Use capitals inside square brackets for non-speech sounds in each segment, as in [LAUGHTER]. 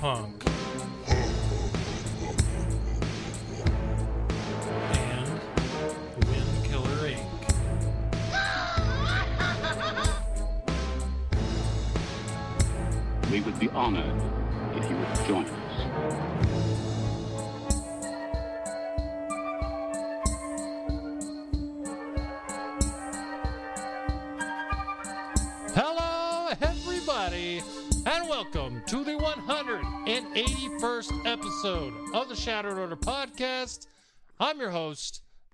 Goodnight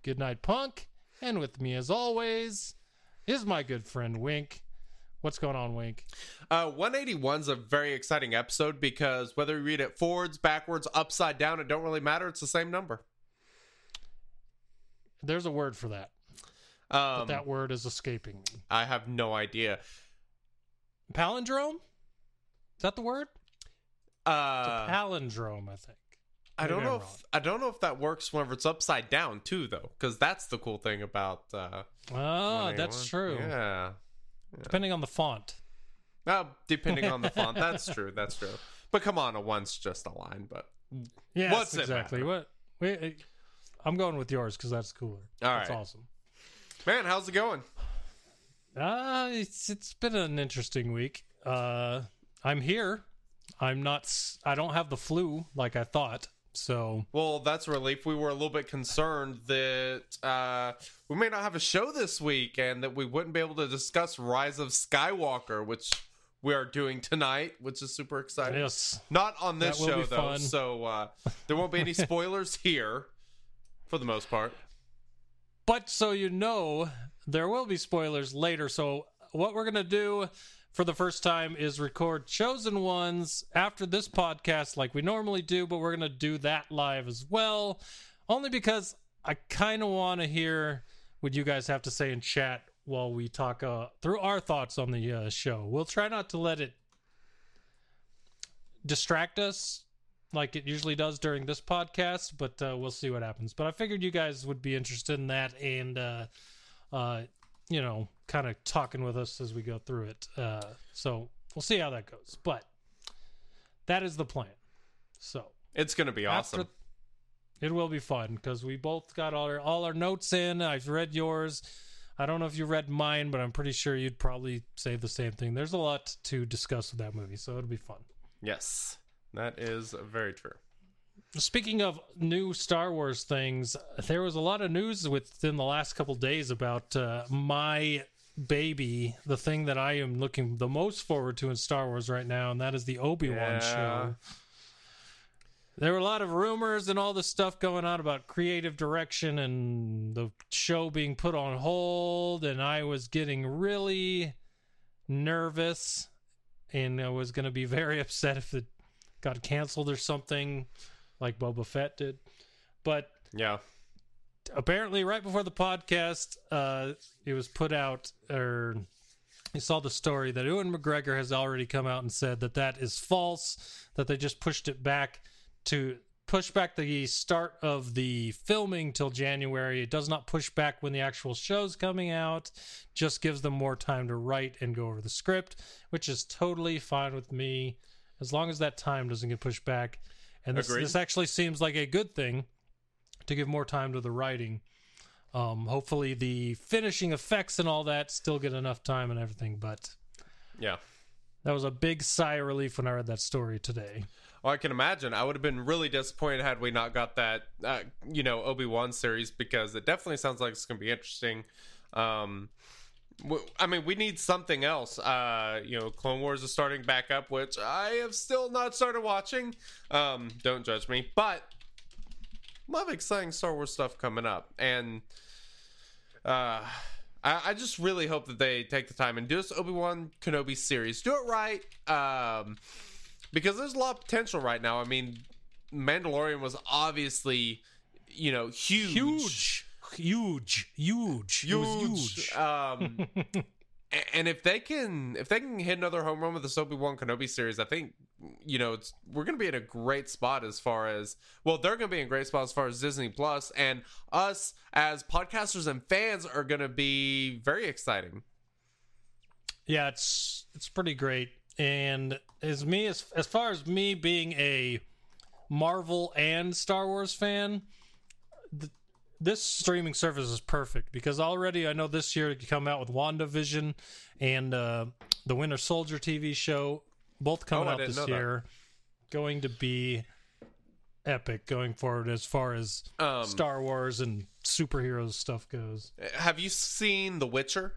Goodnight Punk, and with me, as always, is my good friend Wink. What's going on, Wink? Uh, 181's a very exciting episode because whether you read it forwards, backwards, upside down, it don't really matter. It's the same number. There's a word for that, but Um, that word is escaping me. I have no idea. Palindrome? Is that the word? Uh, Palindrome, I think. I don't know if I don't know if that works whenever it's upside down too, though, because that's the cool thing about. Uh, Oh, that's true. Yeah. Depending on the font. Uh, depending on the [LAUGHS] font, that's true. That's true. But come on, a one's just a line. But Yes, What's it exactly. What? Wait, I'm going with yours because that's cooler. All that's right. awesome. man, how's it going? Uh, it's it's been an interesting week. Uh, I'm here. I'm not. I don't have the flu like I thought. So Well, that's a relief. We were a little bit concerned that uh, we may not have a show this week and that we wouldn't be able to discuss Rise of Skywalker, which we are doing tonight, which is super exciting. yes, Not on this show, though, fun. so uh, there won't be any [LAUGHS] spoilers here for the most part. but so you know, there will be spoilers later. So what we're gonna do for the first time is record chosen ones after this podcast, like we normally do. But we're gonna do that live as well, only because I kind of want to hear what you guys have to say in chat while we talk uh, through our thoughts on the uh, show. We'll try not to let it distract us like it usually does during this podcast, but uh, we'll see what happens. But I figured you guys would be interested in that and, uh, uh, you know, kind of talking with us as we go through it. Uh, so we'll see how that goes. But that is the plan. So It's going to be awesome. after- it will be fun because we both got all our all our notes in. I've read yours. I don't know if you read mine, but I'm pretty sure you'd probably say the same thing. There's a lot to discuss with that movie, so it'll be fun. yes, that is very true. Speaking of new Star Wars things, there was a lot of news within the last couple days about uh, my baby, the thing that I am looking the most forward to in Star Wars right now, and that is the Obi Wan Yeah. show. There were a lot of rumors and all this stuff going on about creative direction and the show being put on hold, and I was getting really nervous and I was going to be very [LAUGHS] upset if it got canceled or something like Boba Fett did. But Yeah. apparently, right before the podcast, uh, it was put out, or you saw the story that Ewan McGregor has already come out and said that that is false, that they just pushed it back to push back the start of the filming till January. It does not push back when the actual show's coming out, just gives them more time to write and go over the script, which is totally fine with me as long as that time doesn't get pushed back. And this, Agreed. this actually seems like a good thing to give more time to the writing. Um, hopefully, the finishing effects and all that still get enough time and everything. But Yeah. that was a big sigh of relief when I read that story today. Well, I can imagine. I would have been really disappointed had we not got that, uh, you know, Obi Wan series because it definitely sounds like it's going to be interesting. Um, I mean, we need something else. Uh, you know, Clone Wars is starting back up, which I have still not started watching. Um, don't judge me, but of exciting Star Wars stuff coming up, and uh, I, I just really hope that they take the time and do this Obi Wan Kenobi series. Do it right, um, because there's a lot of potential right now. I mean, Mandalorian was obviously, you know, huge, Huge, huge, huge, was huge. Um, [LAUGHS] and if they can, if they can hit another home run with the Obi Wan Kenobi series, I think you know it's we're gonna be in a great spot as far as well. They're gonna be in a great spot as far as Disney Plus, and us as podcasters and fans are gonna be very exciting. Yeah, it's it's pretty great. And as me as as far as me being a Marvel and Star Wars fan, th- this streaming service is perfect because already I know this year to come out with WandaVision and uh, the Winter Soldier TV show, both coming Oh, out this know that. year, going to be epic going forward as far as Um, Star Wars and superheroes stuff goes. Have you seen The Witcher?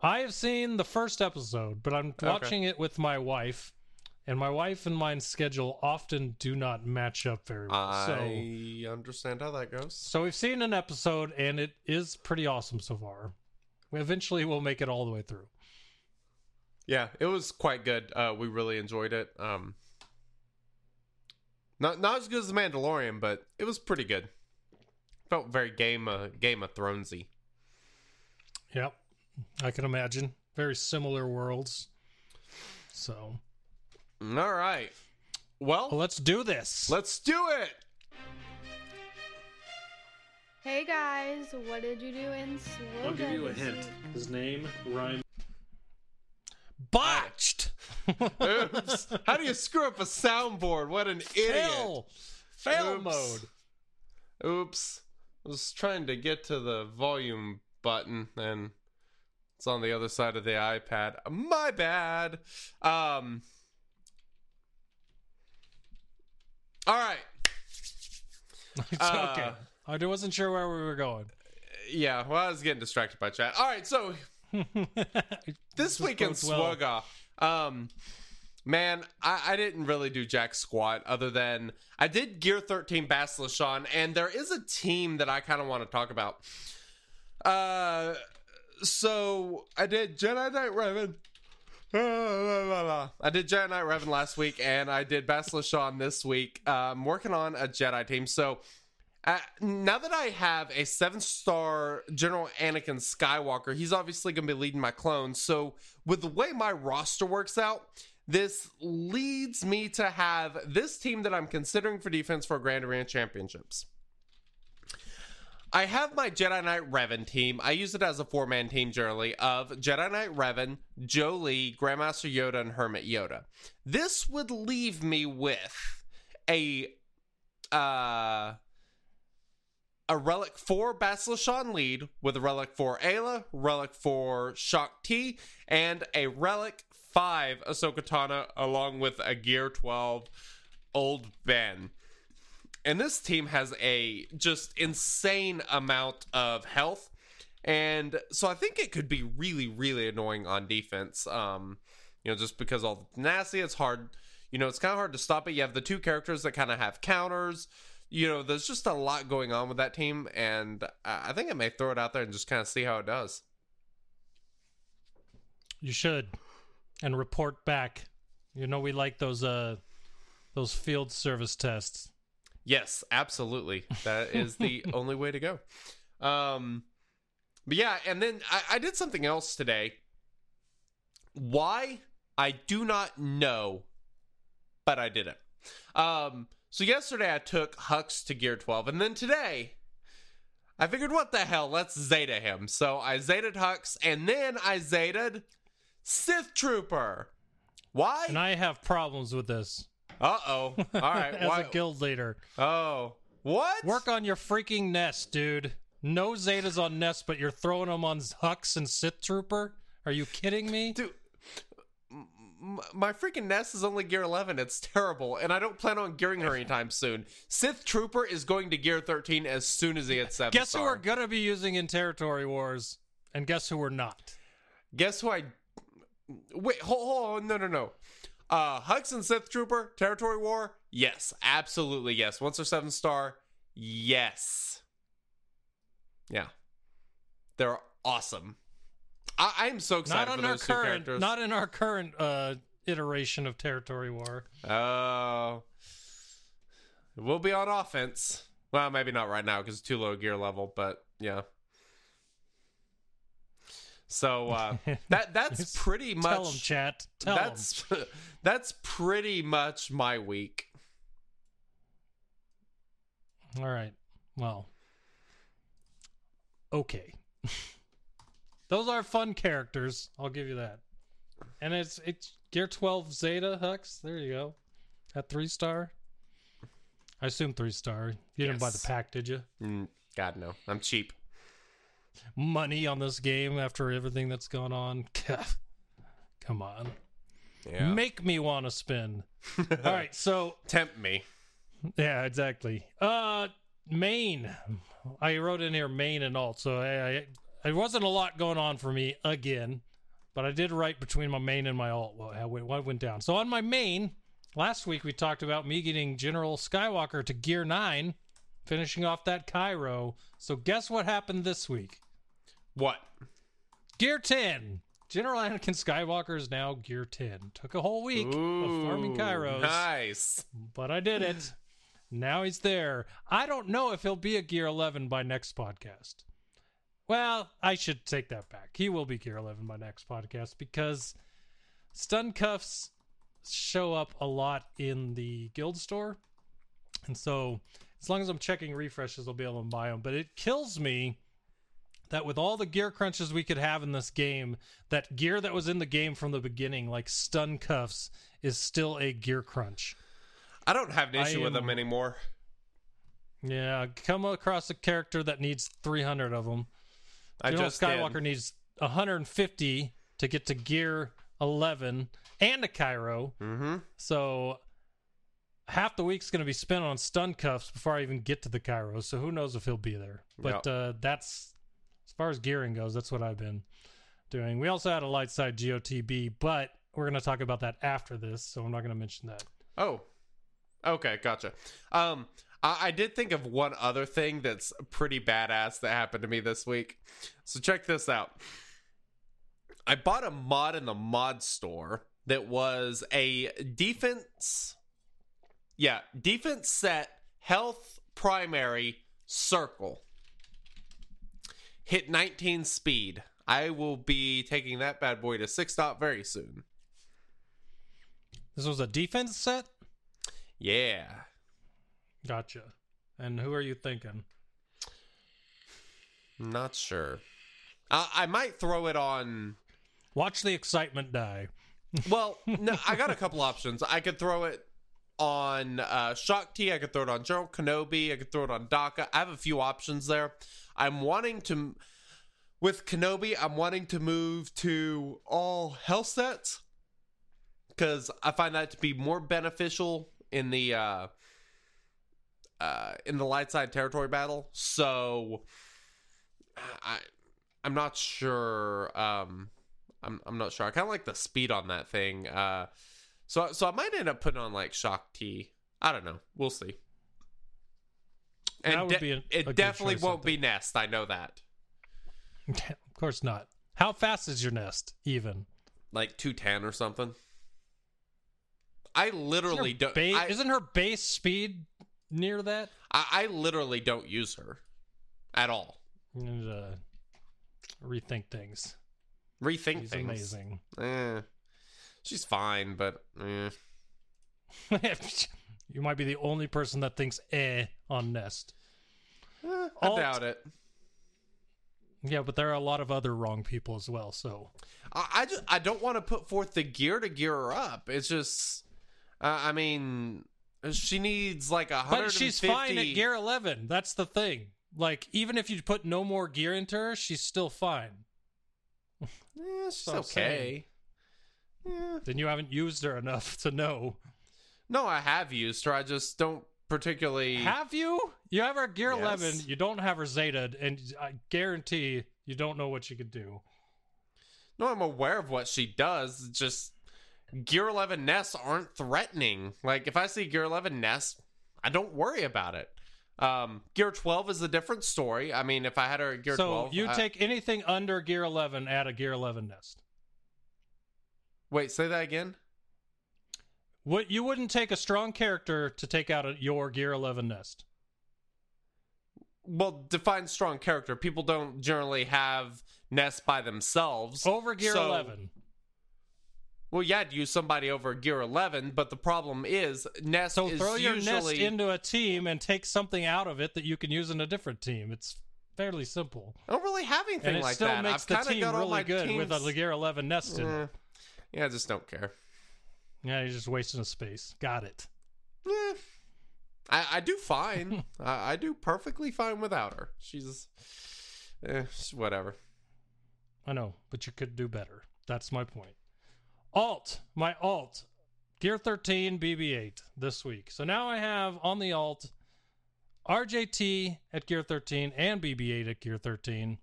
I have seen the first episode, but I'm watching it with my wife, and my wife and mine's schedule often do not match up very well. So, I understand how that goes. so we've seen an episode, and it is pretty awesome so far. We eventually will make it all the way through. Yeah, it was quite good. Uh, we really enjoyed it. Um, not not as good as The Mandalorian, but it was pretty good. Felt very Game uh, Game of Thronesy. Yep, I can imagine. Very similar worlds. So, All right. Well, well, let's do this. let's do it. Hey guys, what did you do in slogan? I'll give you a hint. His name rhymes. Botched. Oops. [LAUGHS] How do you screw up a soundboard? What an idiot. Fail. Fail Oops. mode. Oops. I was trying to get to the volume button and it's on the other side of the iPad. My bad. Um All right. [LAUGHS] It's Uh, okay. I wasn't sure where we were going. Yeah, well, I was getting distracted by chat. All right, so [LAUGHS] this week in well. Um, man, I, I didn't really do jack squat other than I did Gear 13 Bastila Shan, and there is a team that I kind of want to talk about. Uh, so I did Jedi Knight Revan. [LAUGHS] I did Jedi Knight Revan last week, and I did Bastila Shan this week. Uh, I'm working on a Jedi team, so uh, now that I have a seven star General Anakin Skywalker, he's obviously going to be leading my clones. So, with the way my roster works out, this leads me to have this team that I'm considering for defense for Grand Arena Championships. I have my Jedi Knight Revan team. I use it as a four man team generally of Jedi Knight Revan, Jolee, Grandmaster Yoda, and Hermit Yoda. This would leave me with a uh a relic for Bastila Shan lead with a relic for Ayla, relic for Shaak Ti, and a relic five Ahsoka Tano along with a Gear 12 Old Ben. And this team has a just insane amount of health. And so I think it could be really, really annoying on defense. Um, you know, just because all the tenacity, it's hard. You know, it's kind of hard to stop it. You have the two characters that kind of have counters. You know, there's just a lot going on with that team, and I think I may throw it out there and just kind of see how it does. You should, and report back. You know we like those uh those field service tests. Yes, absolutely. That is the [LAUGHS] only way to go. Um, but yeah, and then I, I did something else today. Why? I do not know, but I did it. Um, so yesterday I took Hux to Gear 12, and then today I figured, what the hell? Let's Zeta him. So I Zetaed Hux, and then I Zetaed Sith Trooper. Why? And I have problems with this Uh oh. All right. [LAUGHS] as Why? a guild leader. oh. What? Work on your freaking nest, dude. No Zetas on nest, but you're throwing them on Hux and Sith Trooper. Are you kidding me? [LAUGHS] Dude, my freaking Nest is only gear 11. It's terrible, and I don't plan on gearing her anytime soon. Sith Trooper is going to gear 13 as soon as he hits 7 Guess who we're gonna be using in Territory Wars, and guess who we're not. Guess who I. Wait, hold, hold on. No, no, no. Uh, Hux and Sith Trooper, Territory War? Yes, absolutely yes. Once they're 7 star, yes. Yeah. They're awesome. I, am so excited Not for on our current, characters. not in our current uh, iteration of Territory War. Oh. we'll be on offense. Well, maybe not right now because it's too low gear level, but yeah. So uh, [LAUGHS] that that's pretty much Tell them, chat. Tell them. that's [LAUGHS] that's pretty much my week. All right. Well. Okay. [LAUGHS] Those are fun characters. I'll give you that. And it's it's Gear 12 Zeta Hux. There you go. At three star. I assume three star. You didn't buy the pack, did you? Mm, God no, I'm cheap. Money on this game after everything that's gone on. [LAUGHS] Come on. Yeah, Make me want to spin. [LAUGHS] All right, so tempt me. Yeah, exactly. Uh, Maine. I wrote in here Maine and alt, so I, I it wasn't a lot going on for me again, but I did write between my main and my alt what went down. So on my main, last week we talked about me getting General Skywalker to Gear Nine, finishing off that Kyro. So guess what happened this week? What? Gear Ten. General Anakin Skywalker is now Gear Ten. Took a whole week of farming Ooh, Kyros Nice. but I did it. now he's there. I don't know if he'll be a Gear 11 by next podcast. Well, I should take that back. He will be Gear 11 by next podcast because stun cuffs show up a lot in the guild store. And so, as long as I'm checking refreshes, I'll be able to buy them. But it kills me that with all the gear crunches we could have in this game, that gear that was in the game from the beginning, like stun cuffs, is still a gear crunch. I don't have an issue with them anymore. Yeah, come across a character that needs 300 of them. I General just Skywalker did. needs 150 to get to gear 11 and a Kyro. Mm-hmm. So half the week's going to be spent on stun cuffs before I even get to the Kyro. So who knows if he'll be there. But uh, that's as far as gearing goes, that's what I've been doing. We also had a light side GOTB, but we're going to talk about that after this. So I'm not going to mention that. Oh, okay, gotcha. Um, I, I did think of one other thing that's pretty badass that happened to me this week. So check this out. I bought a mod in the mod store that was a defense, yeah, defense set, health primary circle. Hit 19 speed. I will be taking that bad boy to six dot very soon. This was a defense set? Yeah. Gotcha. And who are you thinking? Not sure. I, I might throw it on. Watch the excitement die. Well, no, [LAUGHS] I got a couple options. I could throw it on uh, Shaak Ti. I could throw it on General Kenobi. I could throw it on Daka. I have a few options there. I'm wanting to, with Kenobi, I'm wanting to move to all health sets because I find that to be more beneficial in the uh, uh, in the light side territory battle. So I I'm not sure. Um, I'm I'm not sure. I kind of like the speed on that thing. Uh, so so I might end up putting on like Shaak Ti. I don't know. We'll see. That And would de- be a- a it good definitely won't be Nest. I know that. [LAUGHS] of course not. How fast is your nest? Even Like two ten or something. I literally don't. ba- I, isn't her base speed near that? I, I literally don't use her at all. And, uh, rethink things. Rethink She's things. amazing. Eh. She's fine, but eh. [LAUGHS] you might be the only person that thinks eh on nest. Eh, I Alt- doubt it. Yeah, but there are a lot of other wrong people as well. So I, I just I don't want to put forth the gear to gear her up. It's just, uh, I mean, she needs like a hundred. But she's fine at gear 11. That's the thing. Like, even if you put no more gear into her, she's still fine. Yeah, she's okay. Yeah. Then you haven't used her enough to know. No, I have used her. I just don't particularly. Have you? You have her gear Yes. 11. You don't have her Zeta, and I guarantee you don't know what she could do. No, I'm aware of what she does. It's Just gear 11 nests aren't threatening. Like if I see gear 11 nests, I don't worry about it. Um, Gear 12 is a different story. I mean, if I had her at Gear so 12, you I- take anything under Gear 11 at a Gear 11 nest. Wait, say that again. What you wouldn't take a strong character to take out a, your Gear 11 nest. Well, define strong character. People don't generally have nests by themselves. Over Gear So- 11. Well, yeah, I'd use somebody over Gear 11, but the problem is nest So is throw your nest into a team and take something out of it that you can use in a different team. It's fairly simple. I don't really have anything And it like still that. makes I've the kinda team got all really my good with a Gear 11 nest in it. Mm. Yeah, I just don't care. Yeah, you're just wasting a space. Got it. Eh, I, I do fine. [LAUGHS] I, I do perfectly fine without her. She's, eh, she's whatever. I know, but you could do better. That's my point. Alt, my alt, Gear 13 BB8 this week. So now I have on the alt RJT at Gear 13 and BB8 at Gear 13.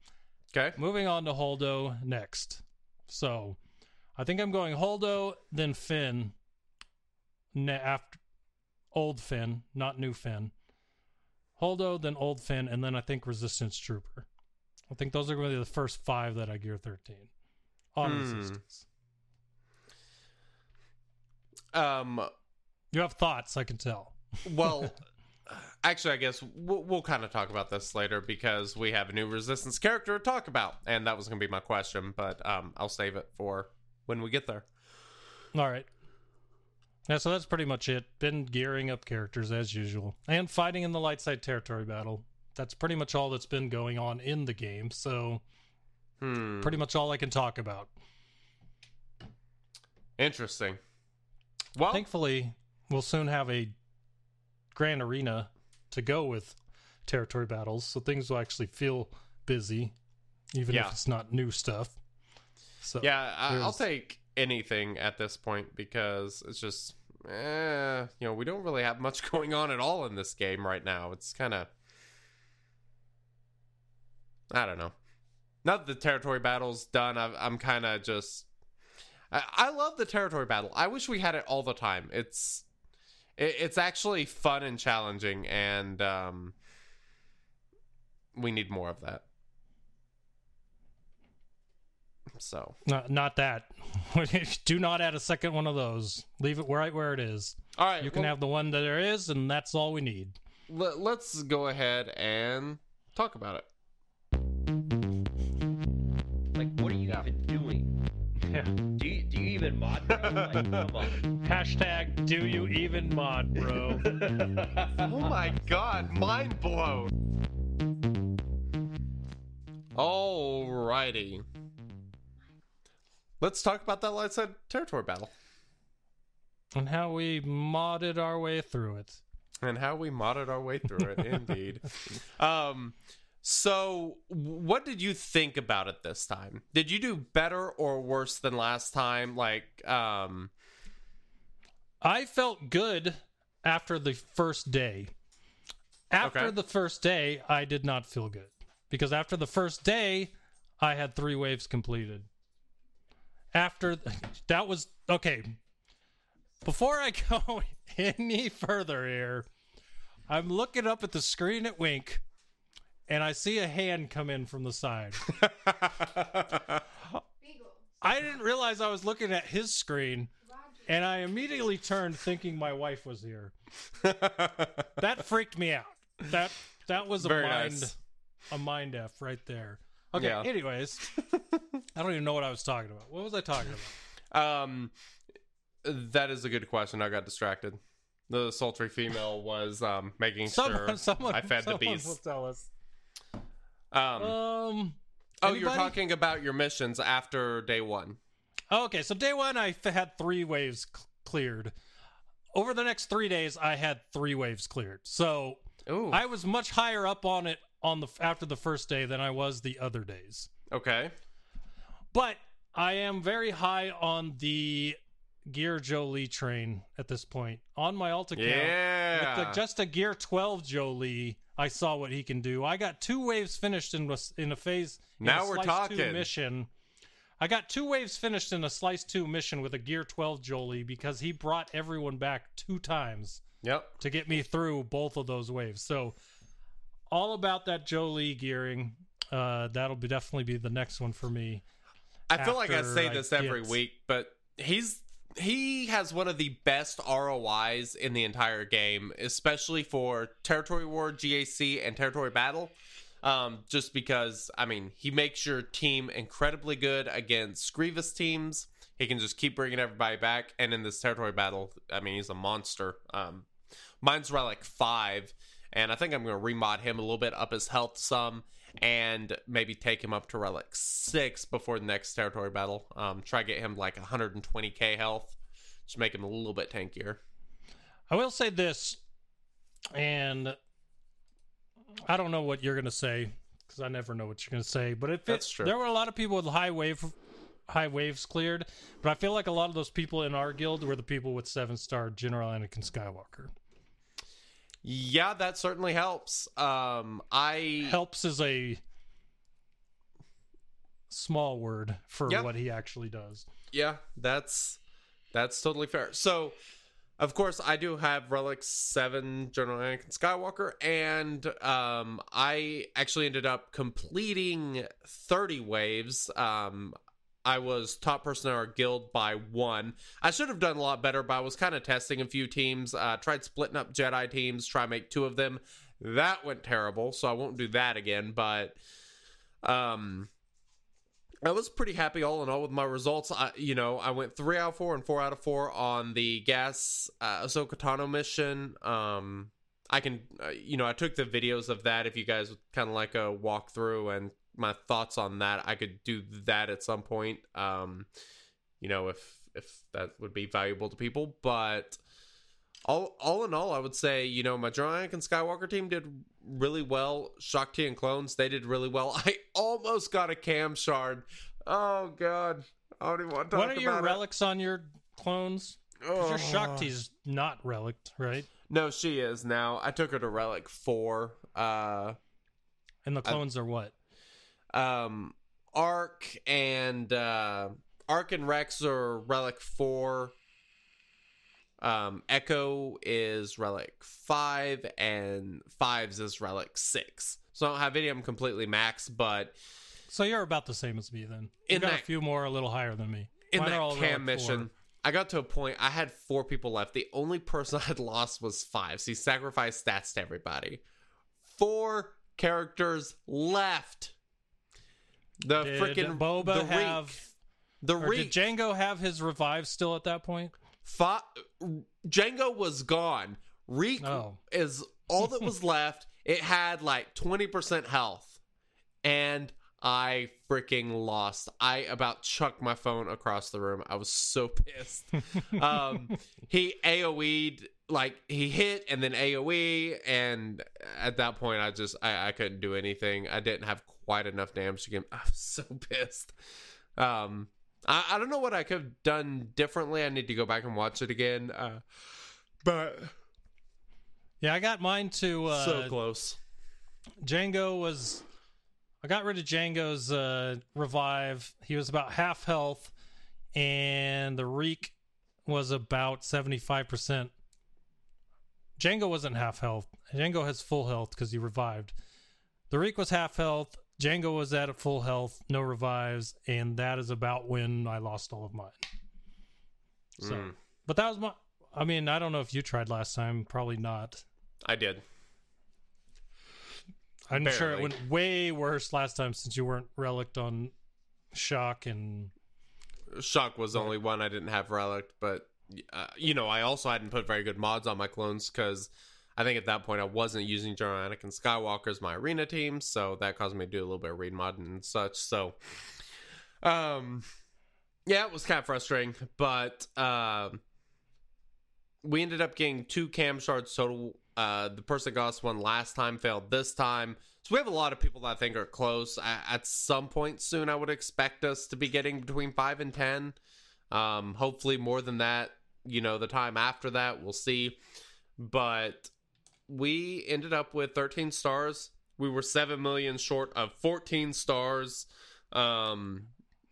Okay. Moving on to Holdo next. So I think I'm going Holdo, then Finn, ne- after old Finn, not new Finn. Holdo, then old Finn, and then I think Resistance Trooper. I think those are going to be the first five that I gear 13 on Hmm. Resistance. Um. You have thoughts, I can tell. [LAUGHS] Well, actually, I guess we'll, we'll kind of talk about this later because we have a new Resistance character to talk about, and that was going to be my question, but um, I'll save it for when we get there. All right. Yeah, so that's pretty much it. Been gearing up characters as usual and fighting in the light side territory battle. That's pretty much all that's been going on in the game. So, Hmm. pretty much all I can talk about. Interesting. Well, Thankfully, we'll soon have a grand arena to go with territory battles, so things will actually feel busy, even Yeah. if it's not new stuff. So yeah, I, I'll take anything at this point because it's just, eh, you know, we don't really have much [LAUGHS] going on at all in this game right now. It's kind of, I don't know. Now that the territory battle's done, I've, I'm kind of just. I, I love the territory battle. I wish we had it all the time. It's, it, it's actually fun and challenging, and um, we need more of that. So. Not, not that. [LAUGHS] Do not add a second one of those. Leave it right where it is. All right, You can well- have the one that there is, and that's all we need. Let, let's go ahead and talk about it. Like, what are you even doing? Yeah. Do you, do you even mod? bro? Like, come on. [LAUGHS] Hashtag do you even mod, bro? [LAUGHS] Oh my god, mind blown. Alrighty. Let's talk about that light side territory battle and how we modded our way through it. and how we modded our way through it. Indeed. [LAUGHS] Um. So, what did you think about it this time? Did you do better or worse than last time? Like, um, I felt good after the first day. After Okay. the first day, I did not feel good because after the first day, I had three waves completed. After that was okay. Before I [LAUGHS] go any further here, I'm looking up at the screen at Wink and I see a hand come in from the side. [LAUGHS] I didn't realize I was looking at his screen, and I immediately turned thinking my wife was here. [LAUGHS] that freaked me out. That that was a Very mind nice. a mind f right there. Okay. Yeah. Anyways, I don't even know what I was talking about. What was I talking about? Um, that is a good question. I got distracted. The sultry female was um making Someone, sure [LAUGHS] someone, I fed the beast. will tell us. Um, Um. oh, you're talking about your missions after day one. Okay, so day one, I f- had three waves c- cleared. Over the next three days, I had three waves cleared. So Ooh, I was much higher up on it on the after the first day than I was the other days. okay. But I am very high on the Gear Jolee train at this point. On my alt account, Yeah. with the, just a Gear 12 Jolee, I saw what he can do. I got two waves finished in a, in a phase. in Now a we're talking. mission. I got two waves finished in a Slice 2 mission with a Gear 12 Jolee because he brought everyone back two times yep. to get me through both of those waves. So all about that Jolee gearing. Uh, that'll be definitely be the next one for me. I feel like I say I this every week, but he's he has one of the best ROIs in the entire game, especially for territory war, GAC, and territory battle. Um, just because I mean, he makes your team incredibly good against Grievous teams. He can just keep bringing everybody back, and in this territory battle, I mean, he's a monster. Um, mine's relic five, and I think I'm going to remod him a little bit, up his health some, and maybe take him up to relic six before the next territory battle. Um, try to get him like 120k health, just make him a little bit tankier. I will say this, and I don't know what you're gonna say because I never know what you're gonna say. But if it, true. there were a lot of people with high wave, high waves cleared, but I feel like a lot of those people in our guild were the people with seven star General Anakin Skywalker. Yeah, that certainly helps. Um, I Helps is a small word for Yep. what he actually does. Yeah, that's that's totally fair. So, of course, I do have Relic Seven General Anakin Skywalker, and um, I actually ended up completing thirty waves. Um, I was top person in our guild by one. I should have done a lot better, but I was kind of testing a few teams. Uh, tried splitting up Jedi teams, try make two of them. That went terrible, so I won't do that again. But um, I was pretty happy all in all with my results. I, you know, I went three out of four and four out of four on the gas uh, Ahsoka Tano mission. Um, I can, uh, you know, I took the videos of that. If you guys kind of like a walkthrough and my thoughts on that, I could do that at some point. Um, you know, if if that would be valuable to people, but all all in all, I would say you know my Dronic and Skywalker team did really well. Shaak Ti and clones they did really well. [LAUGHS] I almost got a cam shard. Oh god, I don't even want to talk what are your it. relics on your clones? 'Cause your Oh. Shaak Ti's not relicked, right? No, she is now. I took her to relic four. Uh, And the clones are what? Um, Arc and uh, Arc and Rex are relic four. Um, Echo is relic five, and Fives is relic six. So I don't have any of them completely max, but So you're about the same as me then. You In got a that- few more a little higher than me. in Mine that cam mission, four. I got to a point. I had four people left. The only person [LAUGHS] I'd lost was five. So he sacrificed stats to everybody. Four characters left. The Did freaking Boba the have Reek, the Reek, did Django have his revive still at that point? Fa- Django was gone. Reek Oh. is all that was [LAUGHS] left. It had like 20% health. And I freaking lost. I about chucked my phone across the room. I was so [LAUGHS] pissed. um, he AoE'd, like, he hit and then AoE. And at that point, I just, I, I couldn't do anything. I didn't have quite enough damage to get him. [LAUGHS] I was so pissed. Um, I, I don't know what I could have done differently. I need to go back and watch it again. Uh, but Yeah, I got mine to uh so close. Django was I got rid of Django's uh revive. He was about half health and the reek was about 75%. Django wasn't half health. Django has full health because he revived. The reek was half health. Django was at full health, no revives, and that is about when I lost all of mine. So, Mm. but that was my. I mean, I don't know if you tried last time. Probably not. I did. I'm sure it went way worse last time since you weren't relicked on Shaak and Shaak was the only one I didn't have relic, but uh, you know, I also hadn't put very good mods on my clones because I think at that point I wasn't using General Anakin Skywalker as my arena team, so that caused me to do a little bit of read modding and such. So, um, yeah, it was kind of frustrating, but um, we ended up getting two cam shards total. Uh, the person that got us one last time failed this time. So we have a lot of people that I think are close. A- At some point soon, I would expect us to be getting between five and ten. Um, hopefully more than that. You know, the time after that, we'll see. But we ended up with 13 stars. We were 7 million short of 14 stars. Um,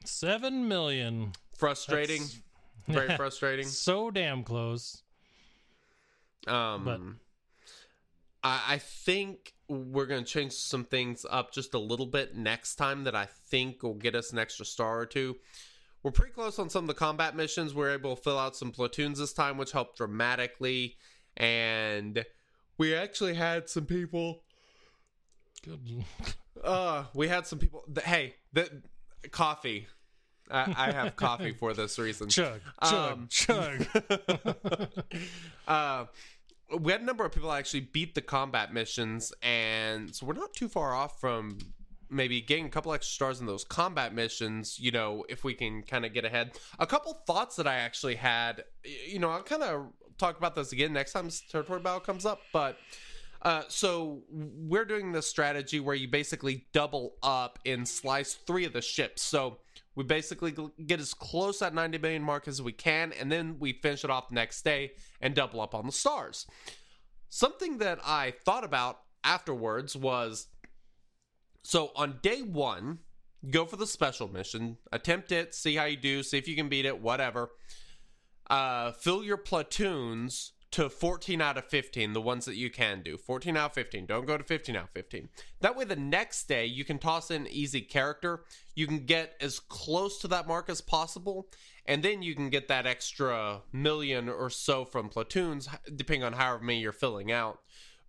seven million. frustrating. That's- Very [LAUGHS] frustrating. So damn close. Um, But- I, I think we're going to change some things up just a little bit next time that I think will get us an extra star or two. We're pretty close on some of the combat missions. We're able to fill out some platoons this time, which helped dramatically. And we actually had some people. Good. [LAUGHS] Uh, we had some people. Th- hey, the coffee. I, I have coffee for this reason. Chug, [LAUGHS] chug, Um, chug. [LAUGHS] uh, we had a number of people actually beat the combat missions, and so we're not too far off from maybe getting a couple extra stars in those combat missions. You know, if we can kind of get ahead. A couple thoughts that I actually had. You know, I'll kind of talk about this again next time territory battle comes up, but. Uh, so we're doing this strategy where you basically double up in slice three of the ships. So we basically get as close that 90 million mark as we can, and then we finish it off the next day and double up on the stars. Something that I thought about afterwards was so on day one, go for the special mission, attempt it, see how you do, see if you can beat it, whatever. Uh, fill your platoons to 14 out of 15, the ones that you can do. 14 out of 15. Don't go to 15 out of 15. That way, the next day, you can toss in easy character. You can get as close to that mark as possible. And then you can get that extra million or so from platoons, depending on however many you're filling out,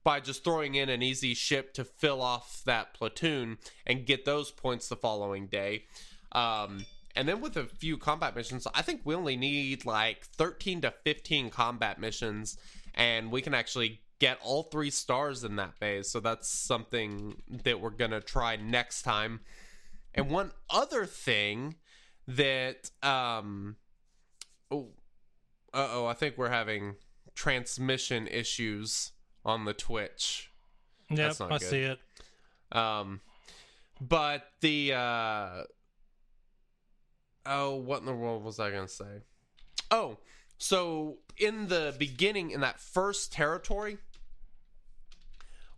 by just throwing in an easy ship to fill off that platoon and get those points the following day. Um, and then with a few combat missions, I think we only need like 13 to 15 combat missions, and we can actually get all three stars in that phase. So that's something that we're going to try next time. And one other thing that, um, oh, uh oh, I think we're having transmission issues on the Twitch. Yep, not I good. see it. Um, but the uh, oh, what in the world was I gonna say? Oh, so in the beginning, in that first territory,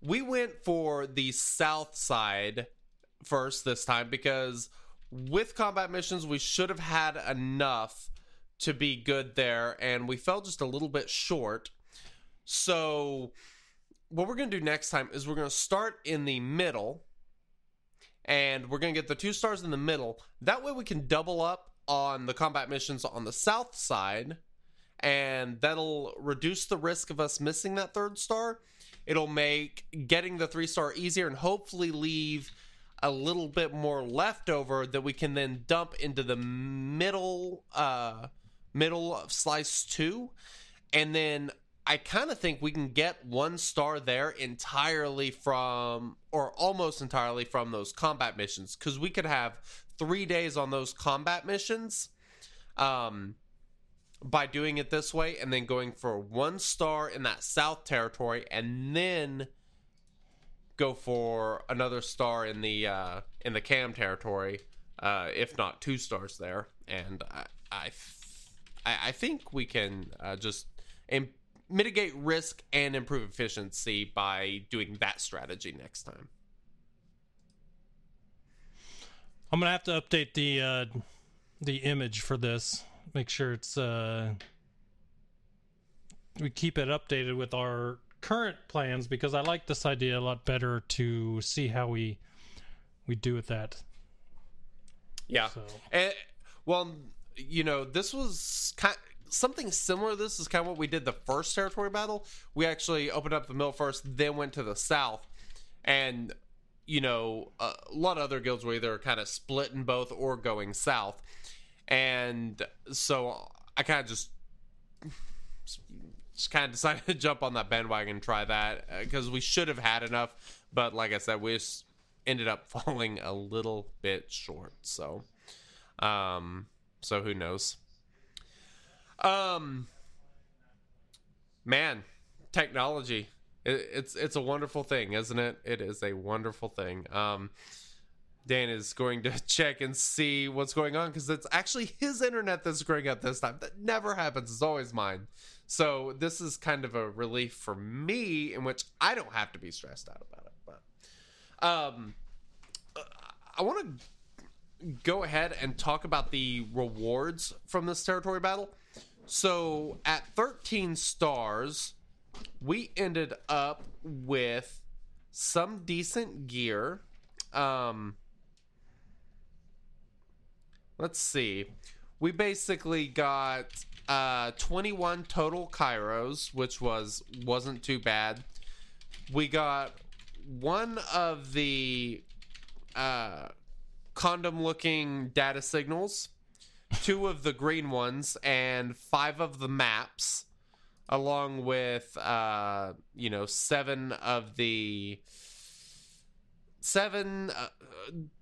we went for the south side first this time because with combat missions, we should have had enough to be good there, and we fell just a little bit short. So, what we're going to do next time is we're going to start in the middle, and we're going to get the two stars in the middle. That way, we can double up on the combat missions on the south side, and that'll reduce the risk of us missing that third star. It'll make getting the three star easier and hopefully leave a little bit more left over that we can then dump into the middle uh middle of slice 2 and then I kind of think we can get one star there entirely from or almost entirely from those combat missions cuz we could have 3 days on those combat missions um by doing it this way and then going for one star in that south territory and then go for another star in the uh, in the cam territory, uh, if not two stars there. And I I, I think we can uh, just mitigate risk and improve efficiency by doing that strategy next time. I'm gonna have to update the uh, the image for this. Make sure it's uh, we keep it updated with our current plans because I like this idea a lot better to see how we we do with that. Yeah. So And, well, you know, this was kind something similar. to This is kind of what we did the first territory battle. We actually opened up the mill first, then went to the south, and you know, a lot of other guilds were either kind of split in both or going south, and so I kind of just. Just kind of [LAUGHS] decided to jump on that bandwagon and try that because we should have had enough, but like I said, we just ended up [LAUGHS] falling a little bit short. So, um, so who knows? Um, man, technology. It, it's it's a wonderful thing, isn't it? It is a wonderful thing. Um, Dan is going to [LAUGHS] check and see what's going on because it's actually his internet that's screwing up this time. That never happens. It's always mine. So this is kind of a relief for me, in which I don't have to be stressed out about it. But um, I want to go ahead and talk about the rewards from this territory battle. So at 13 stars, we ended up with some decent gear. Um, let's see. We basically got uh 21 total Kyros, which was wasn't too bad. We got one of the uh condom looking data signals, two of the green ones, and five of the maps, along with uh, you know, seven of the seven uh,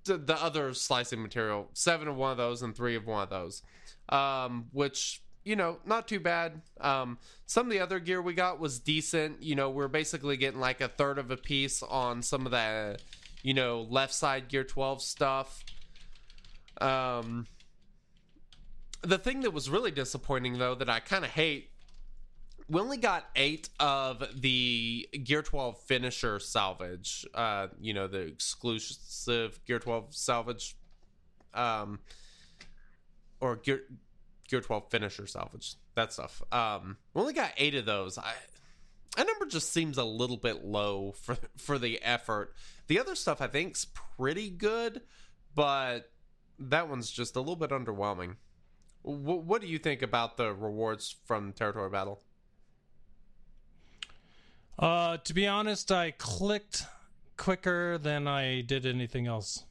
the, the other slicing material, seven of one of those and three of one of those. Um, which you know, not too bad. Um, some of the other gear we got was decent. You know, we're basically getting like a third of a piece on some of the, you know, left side gear 12 stuff. Um, the thing that was really disappointing, though, that I kind of hate, we only got eight of the Gear 12 finisher salvage. Uh, you know, the exclusive Gear 12 salvage. Um, or Gear Gear 12 finisher salvage. That stuff. Um, we only got eight of those. I that number just seems a little bit low for for the effort. The other stuff I think's pretty good, but that one's just a little bit underwhelming. W- what do you think about the rewards from territory battle? Uh, to be honest, I clicked quicker than I did anything else.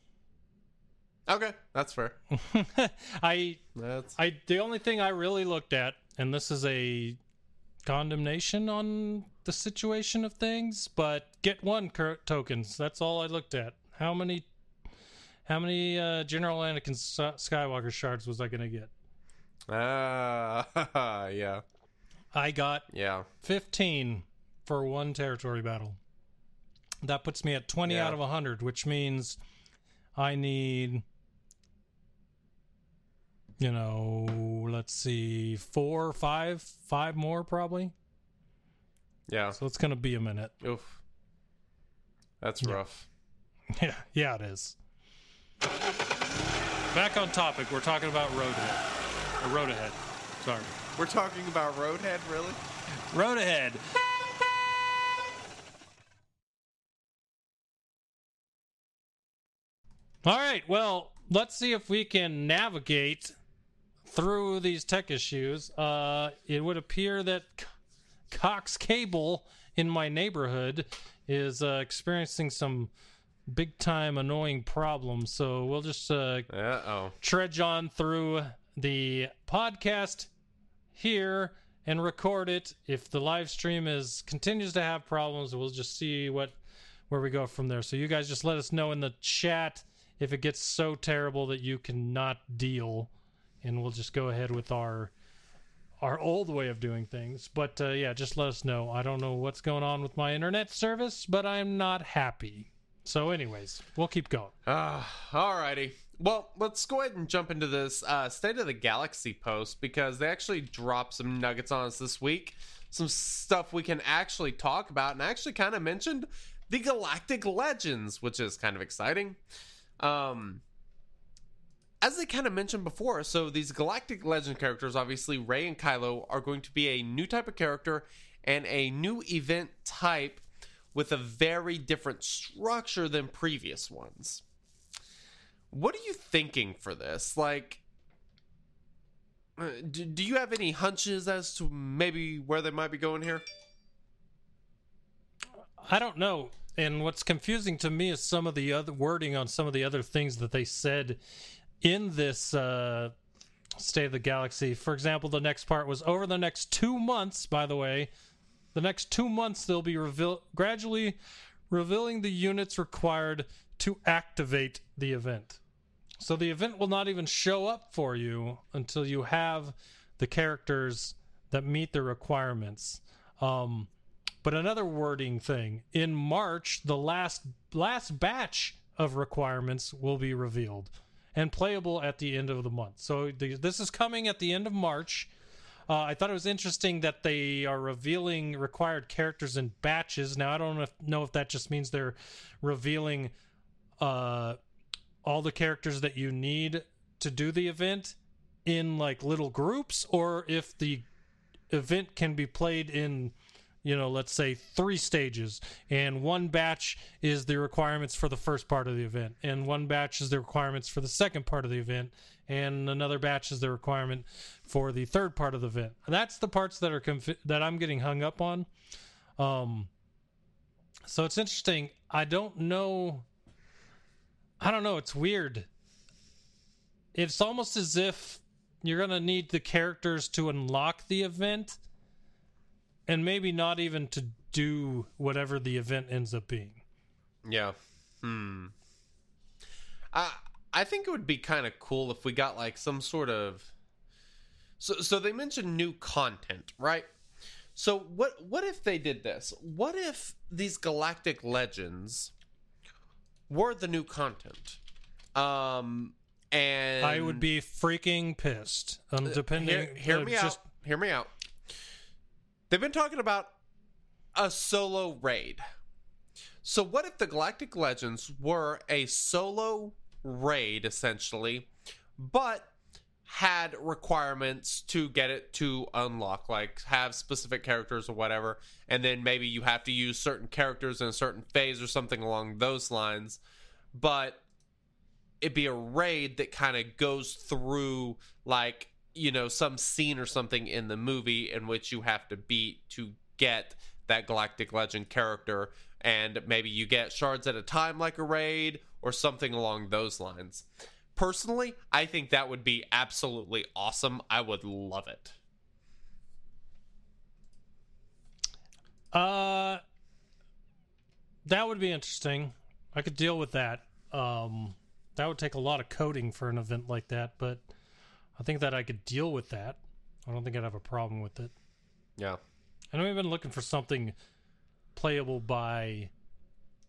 Okay, that's fair. [LAUGHS] I That's I the only thing I really looked at, and this is a condemnation on the situation of things, but get one cur- tokens. That's all I looked at. How many, how many uh, General Anakin S- Skywalker shards was I gonna get? Ah, [LAUGHS] yeah, I got yeah. fifteen for one territory battle. That puts me at twenty Yeah. out of hundred, which means I need. You know, let's see, four, five, five more probably. Yeah. So it's gonna be a minute. Oof. That's Yeah. rough. [LAUGHS] Yeah, yeah, it is. Back on topic, we're talking about road. Or road ahead. Sorry. We're talking about Roadhead, really? Road ahead. All right, well, let's see if we can navigate through these tech issues. Uh, it would appear that Cox Cable in my neighborhood is uh, experiencing some big time annoying problems. So we'll just uh, Uh oh. trudge on through the podcast here and record it. If the live stream is continues to have problems, we'll just see what where we go from there. So you guys just let us know in the chat if it gets so terrible that you cannot deal, and we'll just go ahead with our our old way of doing things. But uh, yeah, just let us know. I don't know what's going on with my internet service, but I'm not happy. So, anyways, we'll keep going. Ah, alrighty. Well, let's go ahead and jump into this uh, State of the Galaxy post because they actually dropped some nuggets on us this week. Some stuff we can actually talk about, and I actually kind of mentioned the Galactic Legends, which is kind of exciting. Um, as they kind of mentioned before, so these Galactic Legend characters, obviously Rey and Kylo, are going to be a new type of character and a new event type with a very different structure than previous ones. What are you thinking for this? Like, uh, do, do you have any hunches as to maybe where they might be going here? I don't know. And what's confusing to me is some of the other wording on some of the other things that they said in this uh, State of the Galaxy. For example, the next part was over the next two months, by the way, the next two months they'll be reveal- gradually revealing the units required to activate the event. So the event will not even show up for you until you have the characters that meet the requirements. Um, but another wording thing in March, the last last batch of requirements will be revealed and playable at the end of the month. So the, this is coming at the end of March. Uh, I thought it was interesting that they are revealing required characters in batches. Now I don't know if, know if that just means they're revealing uh, all the characters that you need to do the event in like little groups, or if the event can be played in you know, let's say three stages, and one batch is the requirements for the first part of the event, and one batch is the requirements for the second part of the event, and another batch is the requirement for the third part of the event. That's the parts that are conf- that I'm getting hung up on. Um, so it's interesting. I don't know. I don't know. It's weird. It's almost as if you're gonna need the characters to unlock the event and maybe not even to do whatever the event ends up being. Yeah. Hmm. I I think it would be kind of cool if we got like some sort of. So so they mentioned new content, right? So what what if they did this? What if these galactic legends were the new content? Um and I would be freaking pissed. Um, depending, hear, hear uh, me just- out. Hear me out. They've been talking about a solo raid. So what if the Galactic Legends were a solo raid essentially, but had requirements to get it to unlock, like have specific characters or whatever, and then maybe you have to use certain characters in a certain phase or something along those lines, but it'd be a raid that kind of goes through like you know some scene or something in the movie in which you have to beat to get that galactic legend character and maybe you get shards at a time like a raid or something along those lines personally i think that would be absolutely awesome i would love it Uh, that would be interesting. I could deal with that. Um, that would take a lot of coding for an event like that, but I think that I could deal with that. I don't think I'd have a problem with it. yeah I know we've been looking for something playable by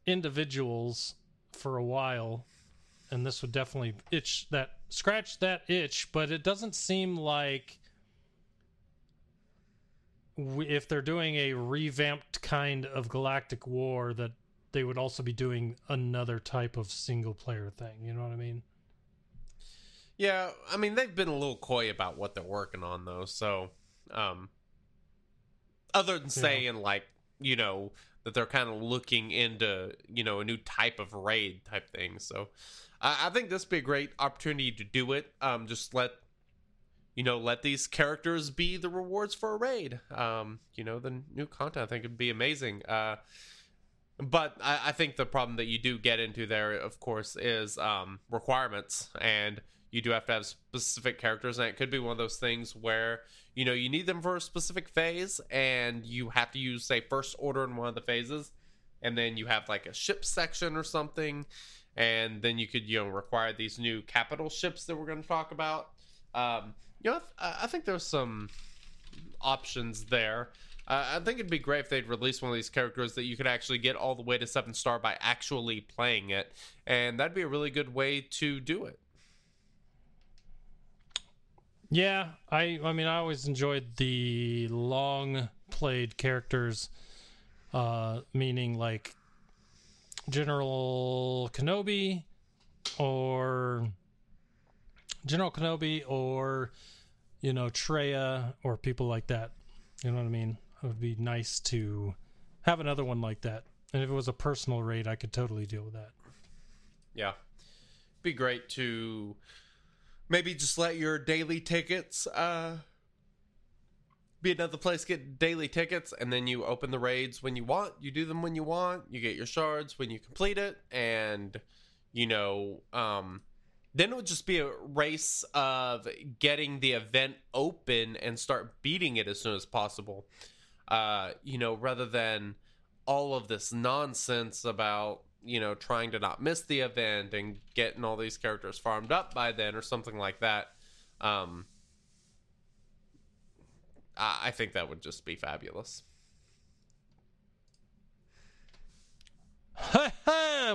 individuals for a while, and this would definitely itch that scratch that itch. But it doesn't seem like if they're doing a revamped kind of Galactic War, that they would also be doing another type of single player thing. You know what I mean? Yeah, I mean they've been a little coy about what they're working on though. So, um other than saying like, you know, that they're kind of looking into, you know, a new type of raid type thing. So, I, I think this would be a great opportunity to do it. Um just let you know, let these characters be the rewards for a raid. Um, you know, the new content I think would be amazing. Uh but I, I think the problem that you do get into there, of course, is um, requirements, and you do have to have specific characters, and it could be one of those things where you know you need them for a specific phase, and you have to use say first order in one of the phases, and then you have like a ship section or something, and then you could you know require these new capital ships that we're going to talk about. Um, you know, I, I think there's some options there. Uh, I think it'd be great if they'd release one of these characters that you could actually get all the way to seven star by actually playing it, and that'd be a really good way to do it. Yeah, I I mean I always enjoyed the long played characters uh meaning like General Kenobi or General Kenobi or you know Traya or people like that. You know what I mean? It would be nice to have another one like that. And if it was a personal raid, I could totally deal with that. Yeah, be great to maybe just let your daily tickets uh be another place get daily tickets and then you open the raids when you want. You do them when you want. You get your shards when you complete it. And you know um then it would just be a race of getting the event open and start beating it as soon as possible. Uh you know rather than all of this nonsense about you know trying to not miss the event and getting all these characters farmed up by then or something like that. Um i, think that would just be fabulous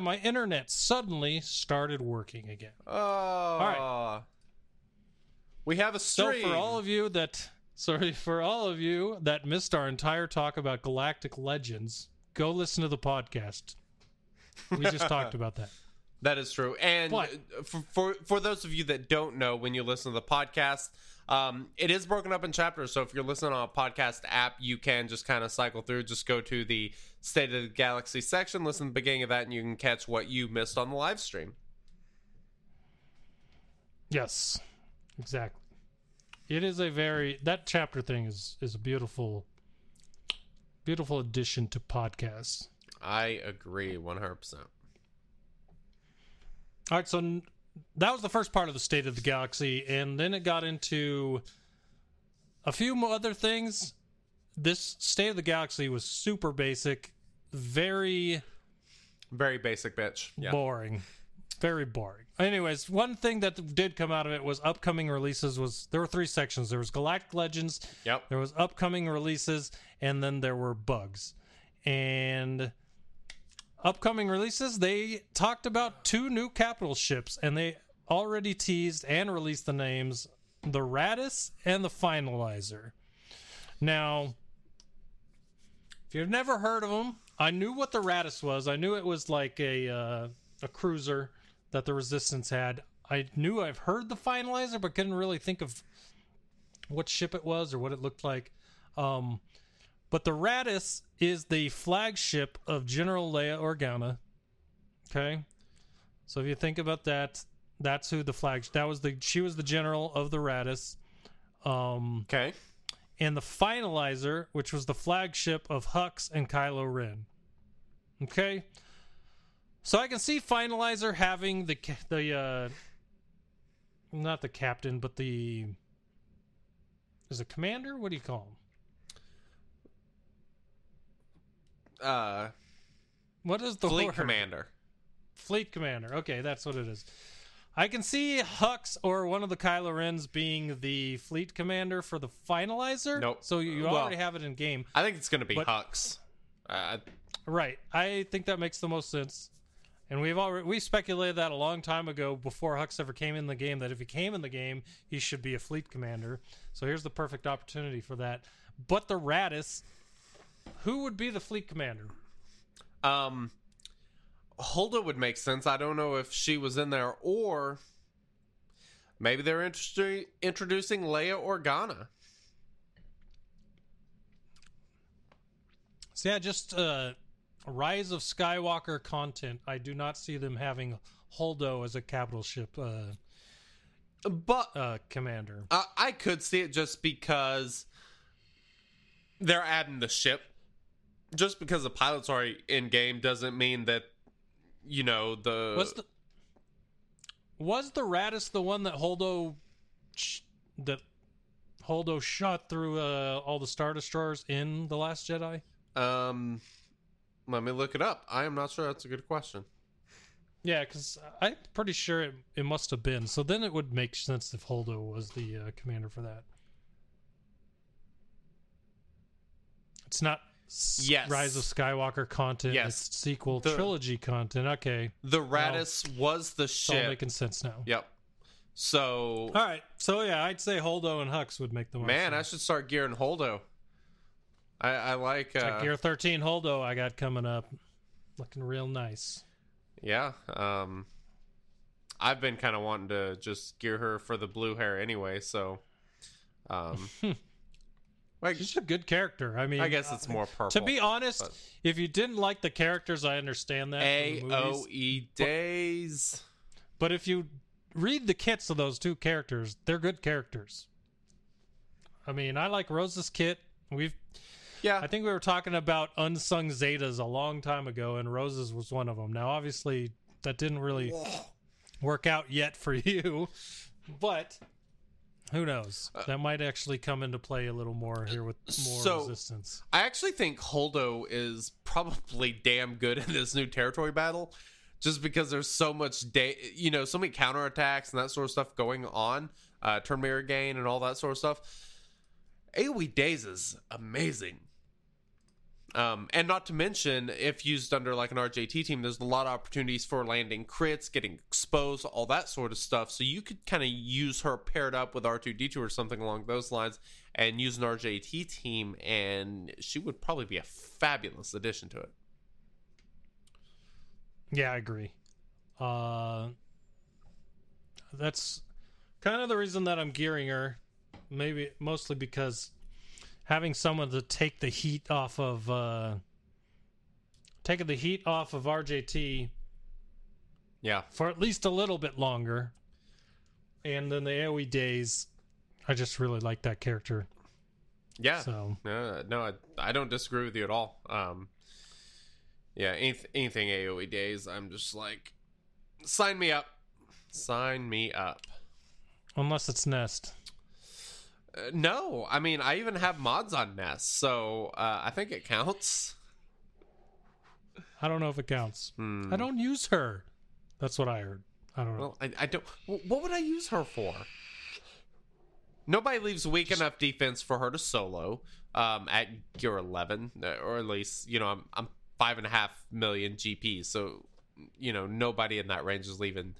My internet suddenly started working again. oh right. we have a stream. So for all of you that sorry for all of you that missed our entire talk about Galactic Legends, go listen to the podcast. We just [LAUGHS] talked about that. That is true. And for, for for those of you that don't know, when you listen to the podcast, um, it is broken up in chapters. So if you're listening on a podcast app, you can just kind of cycle through. Just go to the State of the Galaxy section, listen to the beginning of that, and you can catch what you missed on the live stream. Yes, exactly. It is a very that chapter thing is is a beautiful, beautiful addition to podcasts. I agree 100%. All right, so that was the first part of the state of the galaxy, and then it got into a few mo- other things. This state of the galaxy was super basic, very Very basic bitch. Yeah. boring, very boring. Anyways, one thing that did come out of it was upcoming releases. Was there were three sections? There was Galactic Legends, Yep. there was upcoming releases, and then there were bugs. And upcoming releases, they talked about two new capital ships, and they already teased and released the names the Raddus and the Finalizer. Now, if you've never heard of them, I knew what the Raddus was. I knew it was like a uh, a cruiser that the Resistance had. I knew I've heard the Finalizer, but couldn't really think of what ship it was or what it looked like. Um, but the Raddus is the flagship of General Leia Organa. Okay, so if you think about that, that's who the flag. That was the she was the general of the Raddus. Um, Okay. and the Finalizer, which was the flagship of Hux and Kylo Ren. Okay, so I can see Finalizer having the the uh, not the captain, but the is a commander? What do you call him? Uh, What is the Fleet word? Commander. Fleet commander. Okay, that's what it is. I can see Hux or one of the Kylo Rens being the fleet commander for the finalizer. Nope. So you Well- already have it in game. I think it's going to be But- Hux. Uh, Right. I think that makes the most sense. And we've already we speculated that a long time ago before Hux ever came in the game that if he came in the game, he should be a fleet commander. So here's the perfect opportunity for that. But the Raddus, who would be the fleet commander? Um, Holdo would make sense. I don't know if she was in there or maybe they're interested introducing Leia Organa. So yeah, just uh, Rise of Skywalker content. I do not see them having Holdo as a capital ship uh, But uh, commander. I, I could see it just because they're adding the ship. Just because the pilot's already in game doesn't mean that you know the Was the was the Raddus the one that Holdo sh- that Holdo shot through uh, all the star destroyers in the Last Jedi? um. Let me look it up. I am not sure. That's a good question. Yeah, because I'm pretty sure it, it must have been. So then it would make sense if Holdo was the uh, commander for that. It's not Yes. Rise of Skywalker content. Yes. Sequel The- trilogy content. Okay, The Raddus was the it's all making sense now. Yep. So All right, so yeah, I'd say Holdo and Hux would make the most man, I should start gearing Holdo. I, I like uh, Check Gear 13 Holdo I got coming up. Looking real nice. Yeah. Um I've been kind of wanting to just gear her for the blue hair anyway, so um [LAUGHS] like She's a good character. I mean, I guess it's more purple. to be honest, but- if you didn't like the characters, I understand that. A from the movies. O E daze. But if you read the kits of those two characters, they're good characters. I mean, I like Rose's kit. We've Yeah. I think we were talking about unsung Zetas a long time ago, and Roses was one of them. Now, obviously, that didn't really work out yet for [LAUGHS] you, but who knows? That might actually come into play a little more here with more So- resistance. I actually think Holdo is probably damn good in this new territory battle, just because there's so much, da- you know, so many counterattacks and that sort of stuff going on, uh, turn meter gain and all that sort of stuff. AoE daze is amazing. Um, and not to mention, if used under like an RJT team, there's a lot of opportunities for landing crits, getting exposed, all that sort of stuff. So you could kind of use her paired up with R2D2 or something along those lines and use an RJT team, and she would probably be a fabulous addition to it. Yeah, I agree. Uh, that's kind of the reason that I'm gearing her. Maybe mostly because having someone to take the heat off of uh, taking the heat off of RJT Yeah. for at least a little bit longer. And then the AoE daze, I just really like that character. Yeah. So No, no, I, I don't disagree with you at all. Um, yeah, anyth- anything AOE daze, I'm just like, sign me up. Sign me up. unless it's Nest, Uh, no, I mean, I even have mods on Nest, so uh, I think it counts. I don't know if it counts. Hmm. I don't use her. That's what I heard. I don't know. Well, I, I don't. What would I use her for? Nobody leaves weak enough defense for her to solo um, at gear 11, uh, or at least, you know, I'm, I'm five and a half million GP, so, you know, nobody in that range is leaving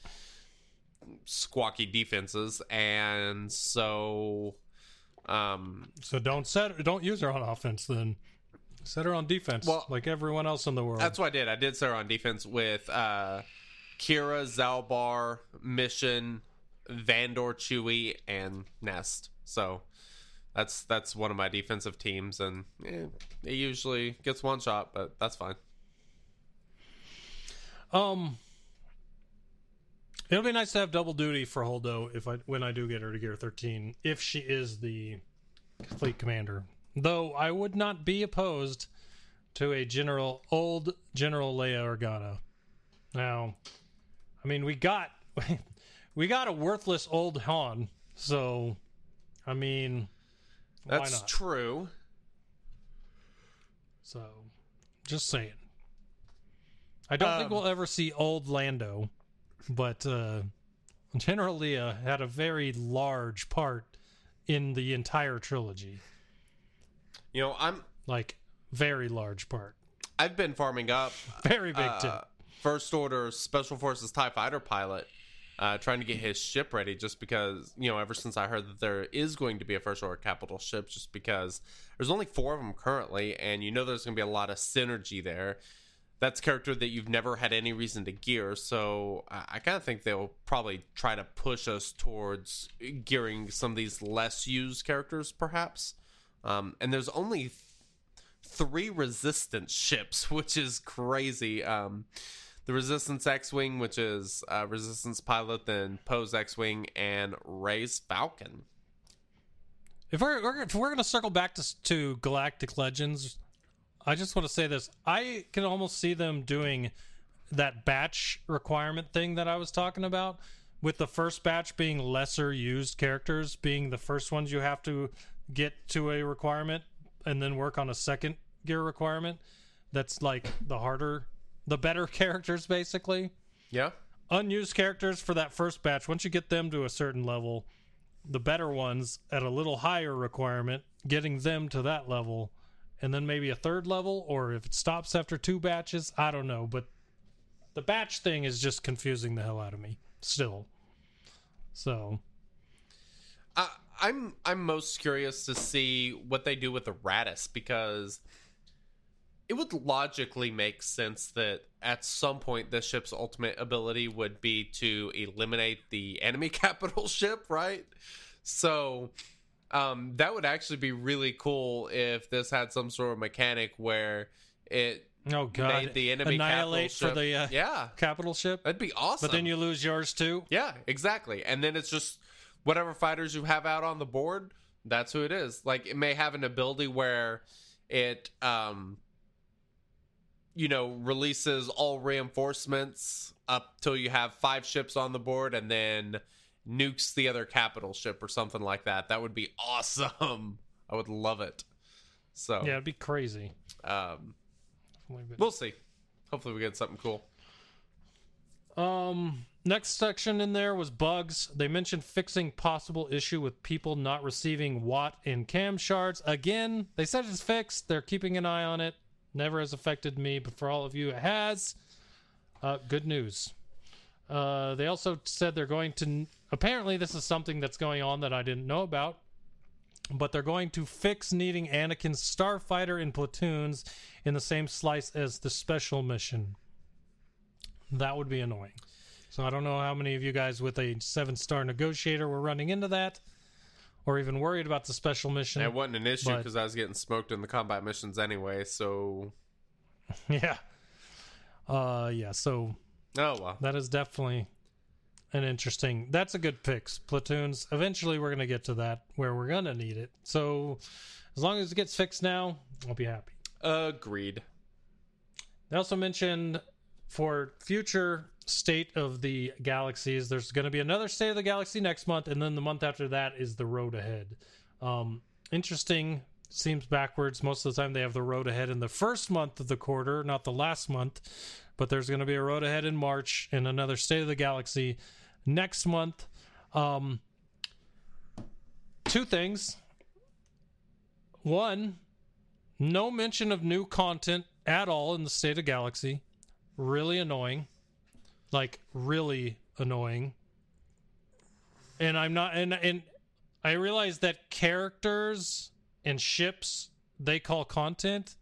squawky defenses, and so, um, So don't set don't use her on offense then. Set her on defense Well, like everyone else in the world. that's what I did. I did set her on defense with uh, Kira, Zaalbar, Mission, Vandor, Chewy, and Nest. So that's that's one of my defensive teams, and eh, it usually gets one shot, but that's fine. Um It'll be nice to have double duty for Holdo if I when I do get her to gear 13 if she is the fleet commander. Though I would not be opposed to a general old General Leia Organa. Now, I mean we got [LAUGHS] we got a worthless old Han, so I mean That's true. So, just saying. I don't think Um, we'll ever see old Lando, but uh, General Leia had a very large part in the entire trilogy. You know, I'm Like, very large part. I've been farming up [LAUGHS] Very big uh. First Order Special Forces TIE Fighter pilot, uh, trying to get his ship ready just because, you know, ever since I heard that there is going to be a First Order capital ship, just because there's only four of them currently, and you know there's going to be a lot of synergy there. That's character that you've never had any reason to gear, so I, I kind of think they'll probably try to push us towards gearing some of these less used characters, perhaps. Um, and there's only three resistance ships, [LAUGHS] which is crazy. Um, the Resistance X-wing, which is uh, Resistance pilot, then Poe's X-wing, and Rey's Falcon. If we're, if we're gonna circle back to to Galactic Legends, I just want to say this: I can almost see them doing that batch requirement thing that I was talking about, with the first batch being lesser used characters being the first ones you have to get to a requirement, and then work on a second gear requirement. That's like the harder, the better [LAUGHS] characters, basically Yeah, unused characters for that first batch once you get them to a certain level the better ones at a little higher requirement getting them to that level and then maybe a third level or if it stops after two batches i don't know but the batch thing is just confusing the hell out of me still so I, I'm I'm most curious to see what they do with the Raddus because it would logically make sense that at some point the ship's ultimate ability would be to eliminate the enemy [LAUGHS] capital ship, right? So um, that would actually be really cool if this had some sort of mechanic where it oh god made the enemy annihilate capital for ship. the uh, yeah, capital ship that'd be awesome. but then you lose yours too Yeah, exactly. And then it's just whatever fighters you have out on the board, that's who it is. Like it may have an ability where it um you know, releases all reinforcements up till you have five ships on the board and then nukes the other capital ship or something like that. That would be awesome. [LAUGHS] I would love it. So, yeah it'd be crazy um we'll see. Hopefully we get something cool. Um, next section in there was bugs. They mentioned fixing possible issue with people not receiving watt in cam shards. Again, they said it's fixed. They're keeping an eye on it. Never has affected me, but for all of you, it has. Uh, good news. Uh, they also said they're going to. Apparently, this is something that's going on that I didn't know about. But they're going to fix needing Anakin's starfighter in platoons in the same slice as the special mission. That would be annoying. So I don't know how many of you guys with a seven star negotiator were running into that, or even worried about the special mission. It wasn't an issue because I was getting smoked in the combat missions anyway. So, [LAUGHS] yeah. Uh, yeah. So oh well. that is definitely an interesting. That's a good fix. Platoons. Eventually, we're gonna get to that where we're gonna need it. So as long as it gets fixed now, I'll be happy. Agreed. They also mentioned for future state of the galaxies, there's going to be another state of the galaxy next month, and then the month after that is the road ahead. Um, interesting. Seems backwards. Most of the time, they have the road ahead in the first month of the quarter, not the last month. But there's going to be a road ahead in March and another state of the galaxy next month. Um, two things. One, no mention of new content at all in the state of galaxy. Really annoying. Like really annoying. And i'm not and and i realize that characters and ships they call content.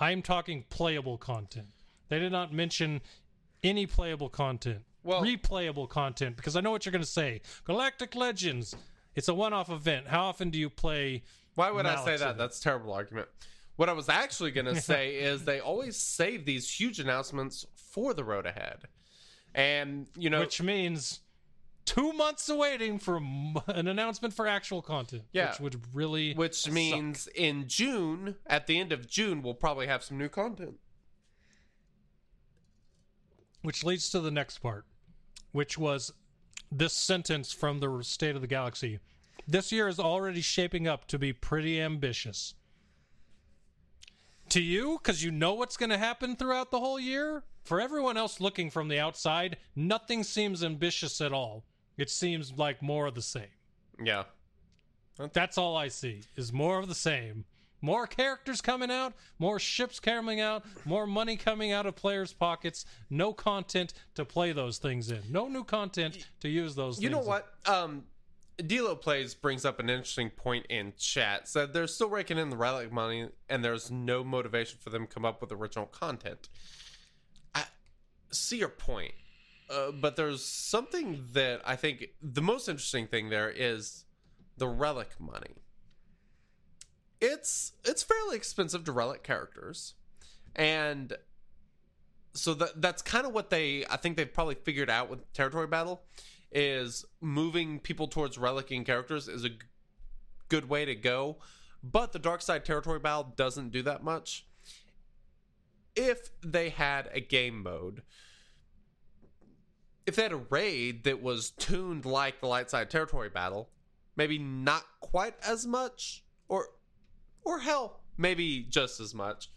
I'm talking playable content. They did not mention any playable content Well- replayable content because i know what you're going to say galactic legends it's a one-off event how often do you play Why would I say that? That's a terrible argument. What I was actually going [LAUGHS] to say is they always save these huge announcements for the road ahead. And, you know, which means two months of waiting for an announcement for actual content. Yeah. which would really which suck. means in June, at the end of June, we'll probably have some new content. which leads to the next part, which was this sentence from the State of the Galaxy. This year is already shaping up to be pretty ambitious. To you, because you know what's going to happen throughout the whole year. For everyone else looking from the outside, nothing seems ambitious at all. It seems like more of the same. Yeah. That's all I see is more of the same. More characters coming out, more ships coming out, more money coming out of players' pockets. No content to play those things in. No new content to use those. You know things in. what? Um, Delo Plays brings up an interesting point in chat. Said they're still raking in the relic money, and there's no motivation for them to come up with original content. I see your point, uh, but there's something that I think the most interesting thing there is the relic money. It's it's fairly expensive to relic characters, and so that that's kind of what they I think they've probably figured out with territory battle is moving people towards relicing characters is a g- good way to go. But the dark side territory battle doesn't do that much. If they had a game mode, if they had a raid that was tuned like the light side territory battle, maybe not quite as much, or or hell, maybe just as much.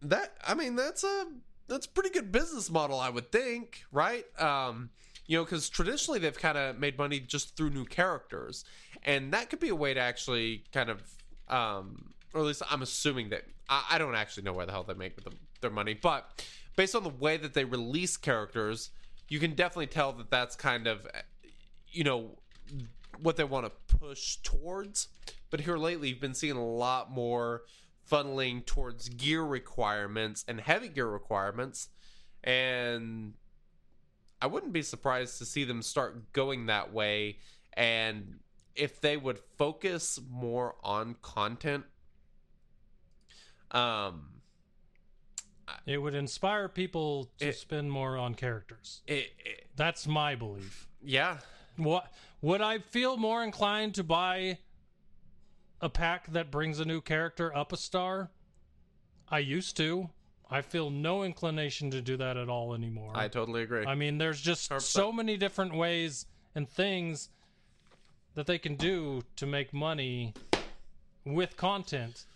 That I mean, that's a that's a pretty good business model, I would think, right? Um, you know, because traditionally they've kind of made money just through new characters, and that could be a way to actually kind of, um, or at least I'm assuming that I, I don't actually know where the hell they make the, their money, but based on the way that they release characters, you can definitely tell that that's kind of, you know, what they want to push towards. But here lately, you've been seeing a lot more funneling towards gear requirements and heavy gear requirements. And I wouldn't be surprised to see them start going that way. And if they would focus more on content, um, It would inspire people to It- spend more on characters. it, it That's my belief. yeah, What would I feel more inclined to buy a pack that brings a new character up a star? I used to. I feel no inclination to do that at all anymore. I totally agree. I mean, there's just 100%. so many different ways and things that they can do to make money with content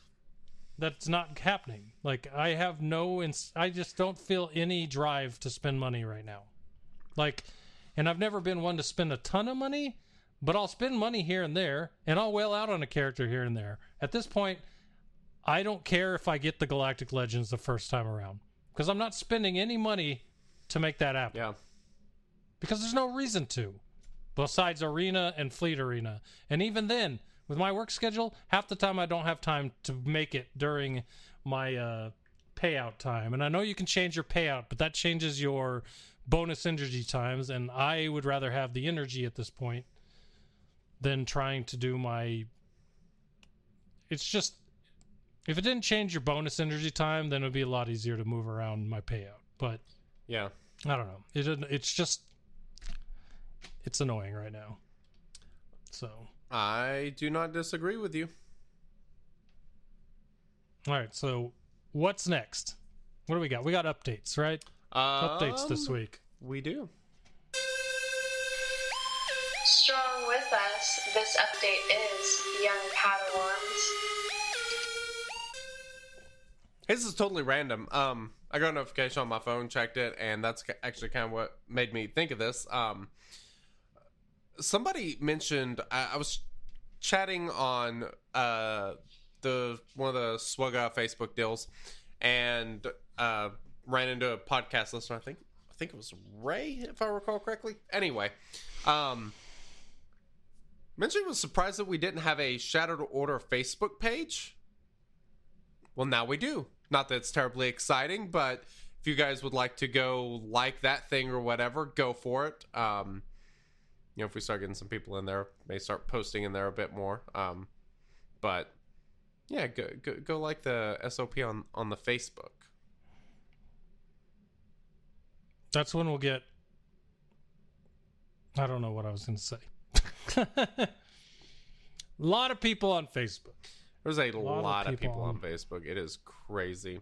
that's not happening. Like I have no ins- I just don't feel any drive to spend money right now. Like and I've never been one to spend a ton of money, but I'll spend money here and there and I'll wail out on a character here and there. At this point, I don't care if I get the Galactic Legends the first time around because I'm not spending any money to make that happen yeah. because there's no reason to besides arena and fleet arena and even then with my work schedule half the time i don't have time to make it during my uh, payout time and i know you can change your payout but that changes your bonus energy times, and I would rather have the energy at this point than trying to do my. It's just if it didn't change your bonus energy time, then it would be a lot easier to move around my payout. But Yeah. I don't know. It it's just it's annoying right now. So I do not disagree with you. all right. So what's next? What do we got? We got updates, right? Updates this Um, week. We do. Strong with us, this update is Young Padawans. This is totally random. Um, I got a notification on my phone, checked it, and that's actually kind of what made me think of this. Um, somebody mentioned I, I was chatting on uh the one of the SWGOH Facebook deals, and uh, ran into a podcast listener. I think I think it was Ray, if I recall correctly. Anyway, um, mentioned was surprised that we didn't have a Shattered Order Facebook page. Well, now we do. Not that it's terribly exciting, but if you guys would like to go like that thing or whatever, go for it. Um, you know, if we start getting some people in there, may start posting in there a bit more. Um, but yeah, go, go go like the SOP on on the Facebook. That's when we'll get. I don't know what I was going to say. a [LAUGHS] lot of people on Facebook. There's a lot lot, of people people, on on- Facebook. It is crazy.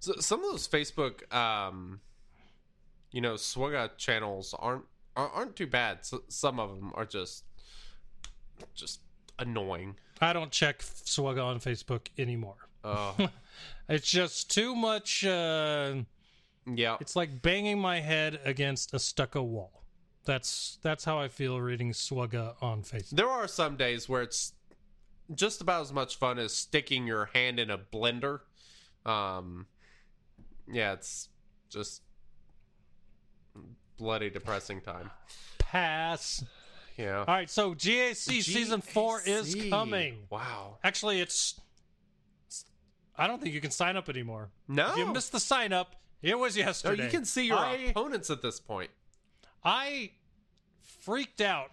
So some of those Facebook, um, you know, SWGOH channels aren't aren't too bad. So, some of them are just just annoying. I don't check SWGOH on Facebook anymore. Uh, [LAUGHS] It's just too much. Uh, yeah, it's like banging my head against a stucco wall. That's that's how I feel reading SWGOH on Facebook. there are some days where it's just about as much fun as sticking your hand in a blender. Um, yeah, it's just bloody depressing time. Pass. Yeah. All right, so GAC season four is coming. Wow. Actually, it's. I don't think you can sign up anymore. No. If you missed the sign up, it was yesterday. you can see your I, opponents at this point. I freaked out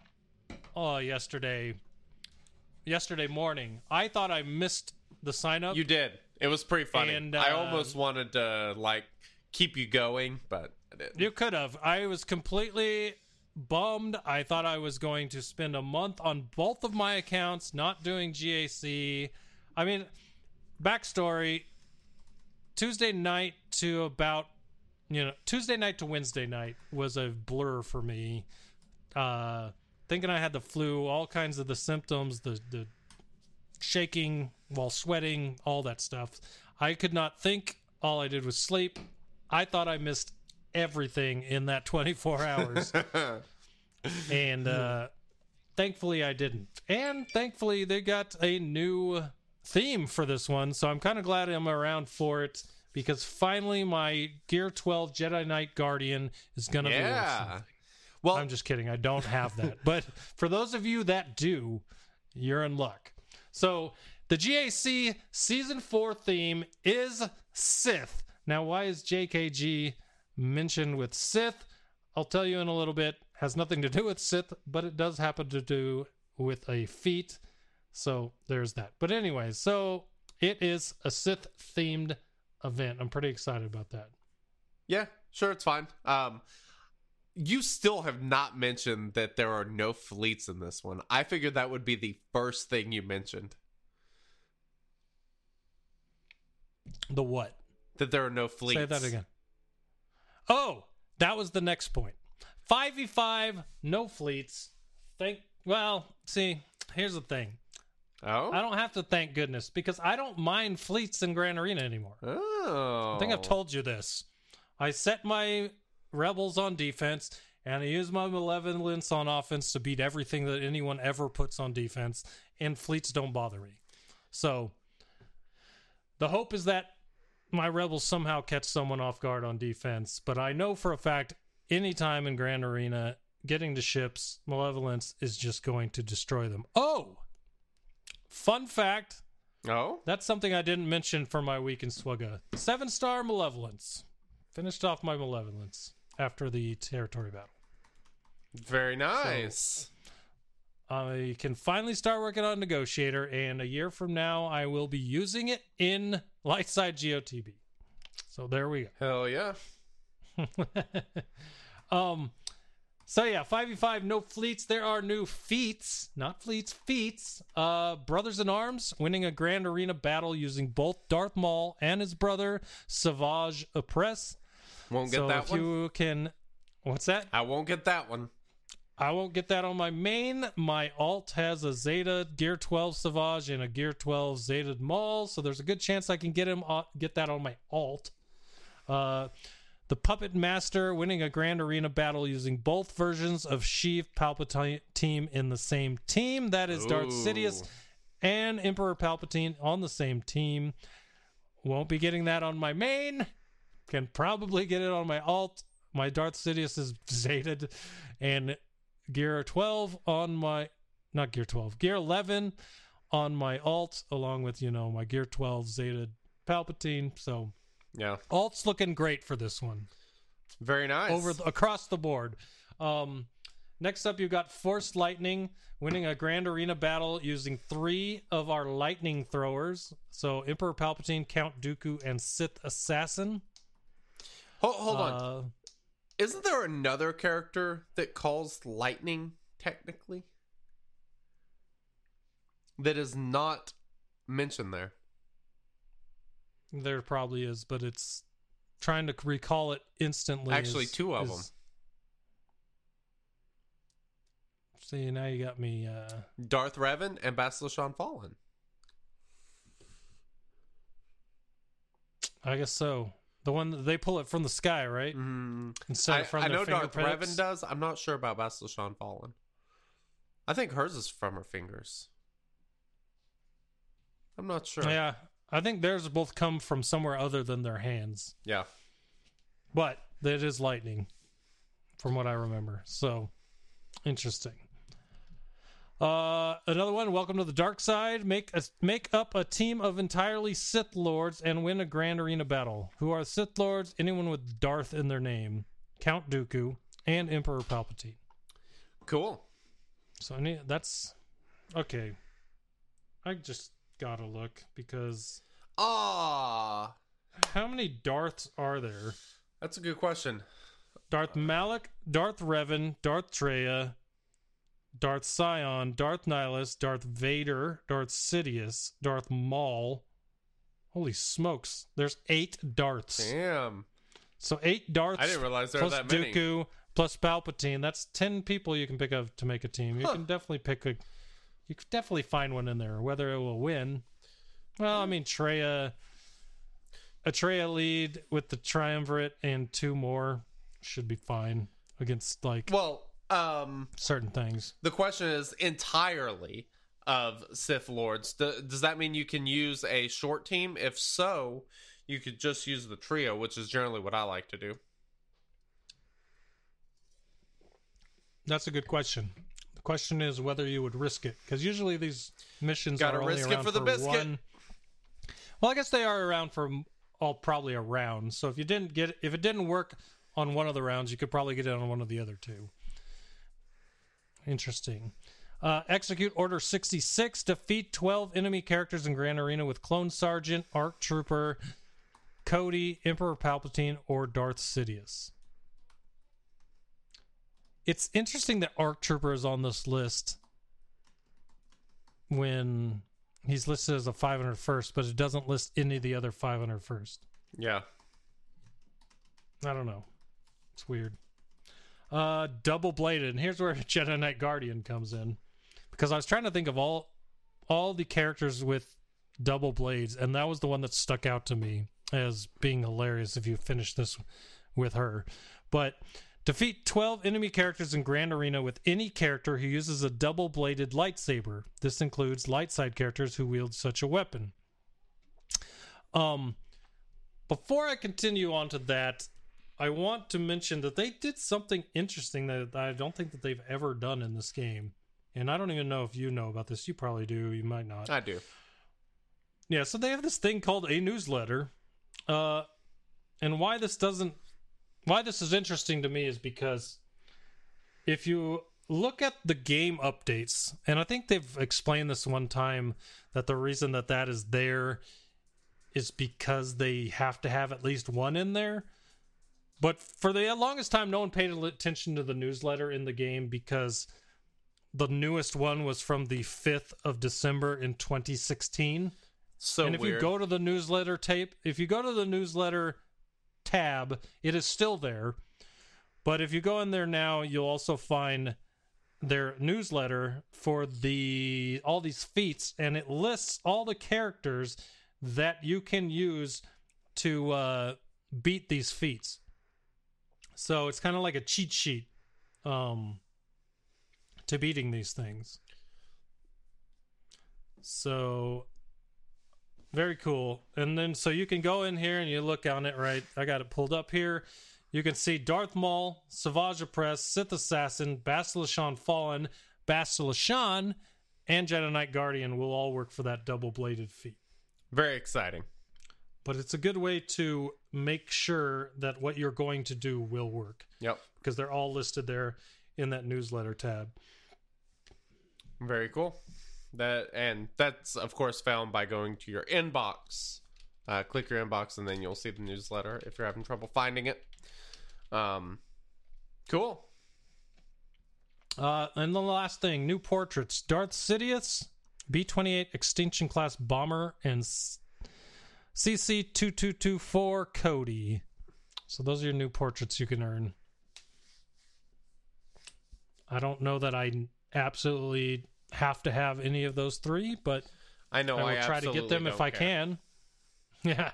uh, yesterday. Yesterday morning, I thought I missed the sign up. You did. It was pretty funny. And, I uh, almost wanted to like keep you going, but I didn't. You could have. I was completely bummed. I thought I was going to spend a month on both of my accounts not doing GAC. I mean, backstory Tuesday night to about, you know, Tuesday night to Wednesday night was a blur for me. Uh, thinking I had the flu, all kinds of the symptoms, the, the shaking while sweating, all that stuff. I could not think. All I did was sleep. I thought I missed everything in that 24 hours. [LAUGHS] and uh, thankfully I didn't. And thankfully they got a new theme for this one. So I'm kind of glad I'm around for it because finally my Gear 12 Jedi Knight Guardian is going to be worth yeah. Well, I'm just kidding. I don't have that. [LAUGHS] but for those of you that do, you're in luck. So the GAC season four theme is Sith. Now, why is JKG mentioned with Sith? I'll tell you in a little bit. Has nothing to do with Sith, but it does happen to do with a feat. So there's that. But anyway, so it is a Sith themed event. I'm pretty excited about that. yeah, sure, it's fine. Um, you still have not mentioned that there are no fleets in this one. I figured that would be the first thing you mentioned. The what? That there are no fleets. Say that again. Oh, that was the next point. 5v5, no fleets. Thank well, see, here's the thing. Oh. I don't have to thank goodness because I don't mind fleets in Grand Arena anymore. Oh. I think I've oh. told you this. I set my rebels on defense and I use my malevolence on offense to beat everything that anyone ever puts on defense, and fleets don't bother me. So the hope is that my rebels somehow catch someone off guard on defense, but I know for a fact anytime in Grand Arena, getting to ships, malevolence is just going to destroy them. Oh! Fun fact Oh. that's something I didn't mention for my week in SWGOH. Seven star malevolence. Finished off my malevolence. after the territory battle. Very nice. I can finally start working on Negotiator, and a year from now, I will be using it in Lightside GOTB. So there we go. Hell yeah. [LAUGHS] um so yeah 5v5 no fleets. There are new feats not fleets feats. Uh brothers in arms winning a grand arena battle using both darth maul and his brother savage opress Won't get so that if one. you can what's that? I won't get that one. i won't get that on my main. My alt has a zeta gear 12 savage and a gear 12 zeta maul. So there's a good chance i can get him on, get that on my alt. Uh the Puppet Master winning a Grand Arena battle using both versions of Sheev Palpatine Team in the same team. That is Darth Sidious and Emperor Palpatine on the same team. Won't be getting that on my main. Can probably get it on my alt. My Darth Sidious is [LAUGHS] zated and Gear 12 on my not Gear 12, Gear 11 on my alt along with, you know, my Gear 12 zated Palpatine. So Yeah. alt's looking great for this one Very nice. over the, across the board. Um, next up, you've got Force Lightning winning a Grand Arena battle using three of our lightning throwers. So Emperor Palpatine, Count Dooku, and Sith Assassin. Hold, hold on. Uh, Isn't there another character that calls lightning technically? That is not mentioned there. There probably is, but it's trying to recall it instantly. Actually, is- two of is- them. See, now you got me. Uh, Darth Revan and Bastila Fallen. I guess so. The one that they pull it from the sky, right? Mm, Instead of from I their know Darth. Revan does. I'm not sure about Bastila Fallen. I think hers is from her fingers. I'm not sure. Yeah, I think theirs both come from somewhere other than their hands, Yeah. but it is lightning, from what I remember. So interesting. Uh, another one. Welcome to the dark side. Make a, make up a team of entirely Sith lords and win a grand arena battle. Who are Sith lords? Anyone with Darth in their name. Count Dooku and Emperor Palpatine. Cool. So I need, that's okay. I just gotta look because Ah, how many Darths are there? that's a good question. Darth Malak, Darth Revan, Darth Traya, Darth Sion, Darth Nihilus, Darth Vader, Darth Sidious, Darth Maul. Holy smokes! There's eight Darths. Damn. So eight Darths. I didn't realize there were that many. Plus Dooku plus Palpatine. That's ten people you can pick up to make a team. You Huh. can definitely pick a. You could definitely find one in there. Whether it will win, well, I mean Traya. A Traya lead with the triumvirate and two more should be fine against like Well, um, certain things. the question is entirely of Sith Lords. Does that mean you can use a short team? If so, you could just use the trio, which is generally what I like to do. That's a good question. The question is whether you would risk it because usually these missions Gotta are only risk it around for the biscuit. one. Well, I guess they are around for all probably a round. So if you didn't get if it didn't work on one of the rounds, you could probably get it on one of the other two. Interesting. Uh, execute Order 66. Defeat 12 enemy characters in Grand Arena with Clone Sergeant, Arc Trooper, Cody, Emperor Palpatine, or Darth Sidious. It's interesting that Arc Trooper is on this list when he's listed as a 501st, but it doesn't list any of the other 501st. Yeah. I don't know. It's weird. Uh, double bladed, and here's where [LAUGHS] Jedi Knight Guardian comes in, because I was trying to think of all all the characters with double blades, and that was the one that stuck out to me as being hilarious. If you finish this with her, but defeat 12 enemy characters in Grand Arena with any character who uses a double bladed lightsaber. This includes light side characters who wield such a weapon. Um, before I continue on to that, I want to mention that they did something interesting that I don't think that they've ever done in this game. And I don't even know if you know about this. You probably do. You might not. I do. Yeah, so they have this thing called a newsletter. Uh and why this doesn't why this is interesting to me is because if you look at the game updates, and I think they've explained this one time that the reason that that is there is because they have to have at least one in there. But for the longest time, no one paid attention to the newsletter in the game because the newest one was from the 5th of December in 2016 So and if weird. you go to the newsletter tape, if you go to the newsletter tab, it is still there. But if you go in there now, you'll also find their newsletter for the all these feats, and it lists all the characters that you can use to uh, beat these feats. So it's kind of like a cheat sheet um, to beating these things. So very cool. And then so you can go in here and you look on it, right? I got it pulled up here. You can see Darth Maul, Savage Opress, Sith Assassin, Bastila Fallen, Bastila and Jedi Knight Guardian will all work for that double bladed feat. Very exciting. But it's a good way to make sure that what you're going to do will work Yep. because they're all listed there in that newsletter tab. Very cool. That and that's of course found by going to your inbox. Uh, click your inbox and then you'll see the newsletter if you're having trouble finding it. Um, cool. Uh, and the last thing, new portraits: Darth Sidious, B twenty eight Extinction Class Bomber, and CC two two two four Cody. So those are your new portraits you can earn. I don't know that I absolutely have to have any of those three, but I know. I will I try to get them if I care. can. [LAUGHS] Yeah,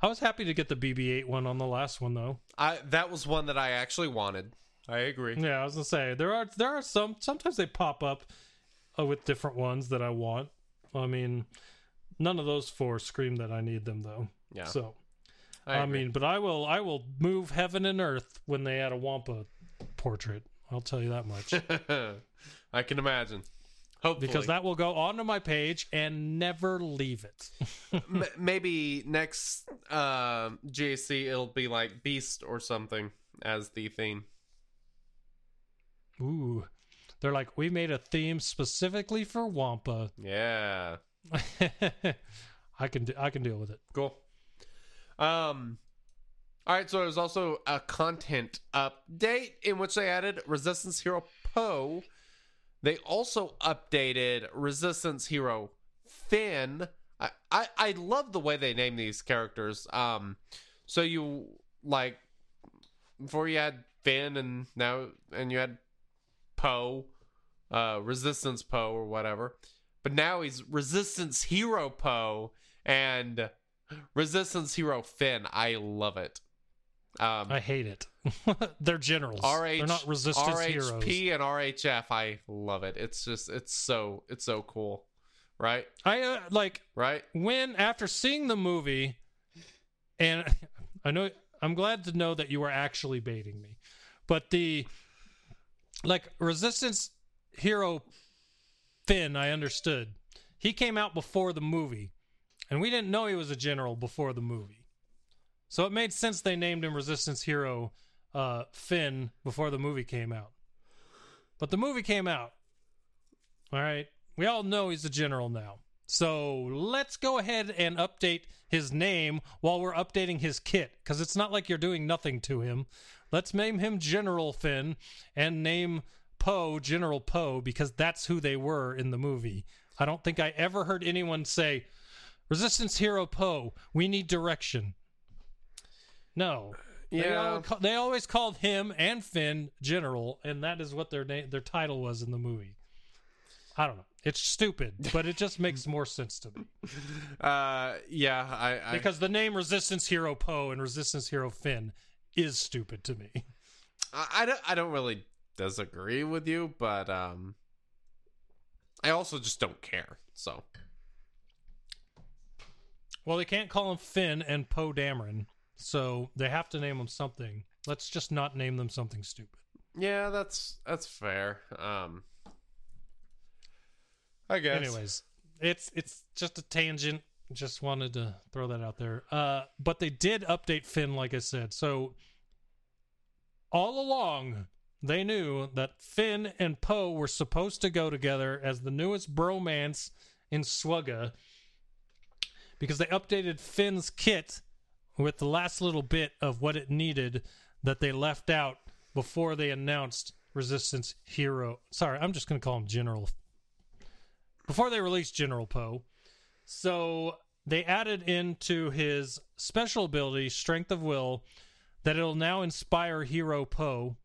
I was happy to get the BB-8 one on the last one though. I that was one that I actually wanted. I agree. Yeah, I was gonna say there are there are some sometimes they pop up uh, with different ones that I want. I mean, none of those four scream that I need them though. Yeah. So I, I, mean, but I will I will move heaven and earth when they add a Wampa portrait. I'll tell you that much [LAUGHS] I can imagine. Hopefully, because that will go onto my page and never leave it. M- maybe next uh, GAC it'll be like Beast or something as the theme. Ooh, they're like we made a theme specifically for Wampa. Yeah. [LAUGHS] I can I can deal with it. Cool. Um all right, so there's also a content update in which they added Resistance Hero Poe. They also updated Resistance Hero Finn. I, I, I love the way they name these characters. Um so you like before you had Finn and now and you had Poe, uh Resistance Poe or whatever. But now he's Resistance Hero Poe and Resistance Hero Finn. I love it. Um, I hate it. [LAUGHS] They're generals. RH, They're not resistance RHP heroes. and RHF. I love it. It's just it's so it's so cool, right? I uh, like Right? when after seeing the movie, and [LAUGHS] I know I'm glad to know that you were actually baiting me, but the like resistance hero Finn, I understood. He came out before the movie, and we didn't know he was a general before the movie. So it made sense they named him Resistance Hero uh, Finn before the movie came out. But the movie came out. All right. We all know he's a general now. So let's go ahead and update his name while we're updating his kit because it's not like you're doing nothing to him. Let's name him General Finn and name Poe General Poe because that's who they were in the movie. I don't think I ever heard anyone say, Resistance Hero Poe, we need direction. No. They, Yeah. all they always called him and Finn General, and that is what their name, their title was in the movie. I don't know. It's stupid, but it just makes more sense to me [LAUGHS] Uh, yeah. I, I because the name Resistance Hero Poe and Resistance Hero Finn is stupid to me. I, I don't I don't really disagree with you, but um, I also just don't care. So Well, they can't call him Finn and Poe Dameron, so they have to name them something. Let's just not name them something stupid. yeah, that's that's fair. Um, I guess. Anyways, it's it's just a tangent. Just wanted to throw that out there. Uh, but they did update Finn, like I said. So all along, they knew that Finn and Poe were supposed to go together as the newest bromance in SWGOH because they updated Finn's kit with the last little bit of what it needed that they left out before they announced Resistance Hero. Sorry, I'm just going to call him General. Before they released General Poe. So they added into his special ability, Strength of Will, that it'll now inspire Hero Poe.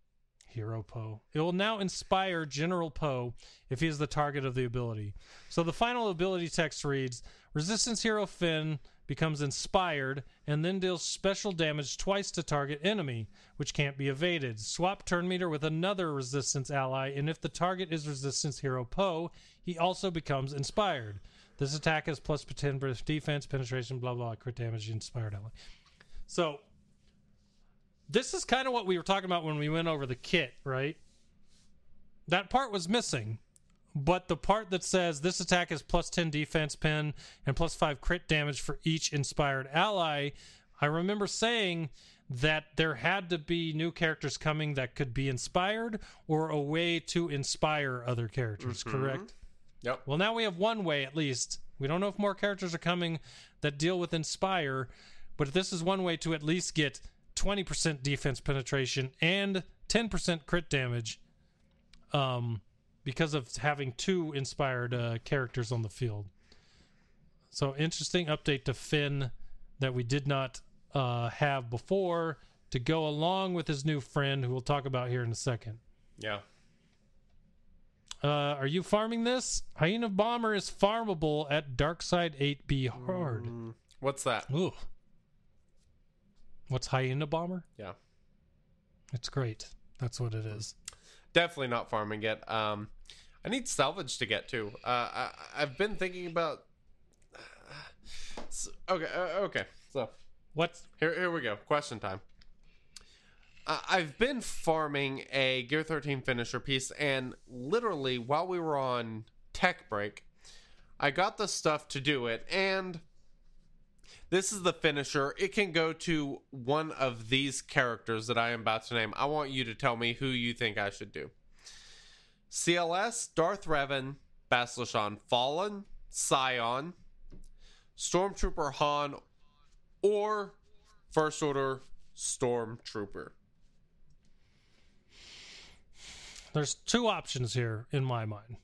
Hero Poe. It will now inspire General Poe if he is the target of the ability. So the final ability text reads Resistance Hero Finn becomes inspired and then deals special damage twice to target enemy, which can't be evaded. Swap turn meter with another resistance ally, and if the target is Resistance Hero Poe, he also becomes inspired. This attack has plus 10 for defense, penetration, blah, blah, crit damage, inspired ally. So, this is kind of what we were talking about when we went over the kit, right? That part was missing. But the part that says this attack is plus 10 defense pin and plus 5 crit damage for each inspired ally, I remember saying that there had to be new characters coming that could be inspired or a way to inspire other characters, correct? Yep. Well, now we have one way at least. We don't know if more characters are coming that deal with inspire, but this is one way to at least get 20% defense penetration and 10% crit damage um because of having two inspired uh, characters on the field. So interesting update to Finn that we did not uh, have before to go along with his new friend who we'll talk about here in a second. Yeah. Uh, are you farming this? Hyena Bomber is farmable at Darkside 8B hard. Mm, what's that? Ooh. What's Hyena Bomber? Yeah. It's great. That's what it is. Definitely not farming it. Um, I need salvage to get to. Uh, I, I've been thinking about. So- okay. Uh, okay. So What? here, here we go. Question time. Uh, I've been farming a Gear 13 finisher piece, and literally while we were on tech break, I got the stuff to do it, and this is the finisher. It can go to one of these characters that I am about to name. I want you to tell me who you think I should do. CLS, Darth Revan, Bastila Shan Fallen, Sion, Stormtrooper Han, or First Order Stormtrooper. There's two options here in my mind.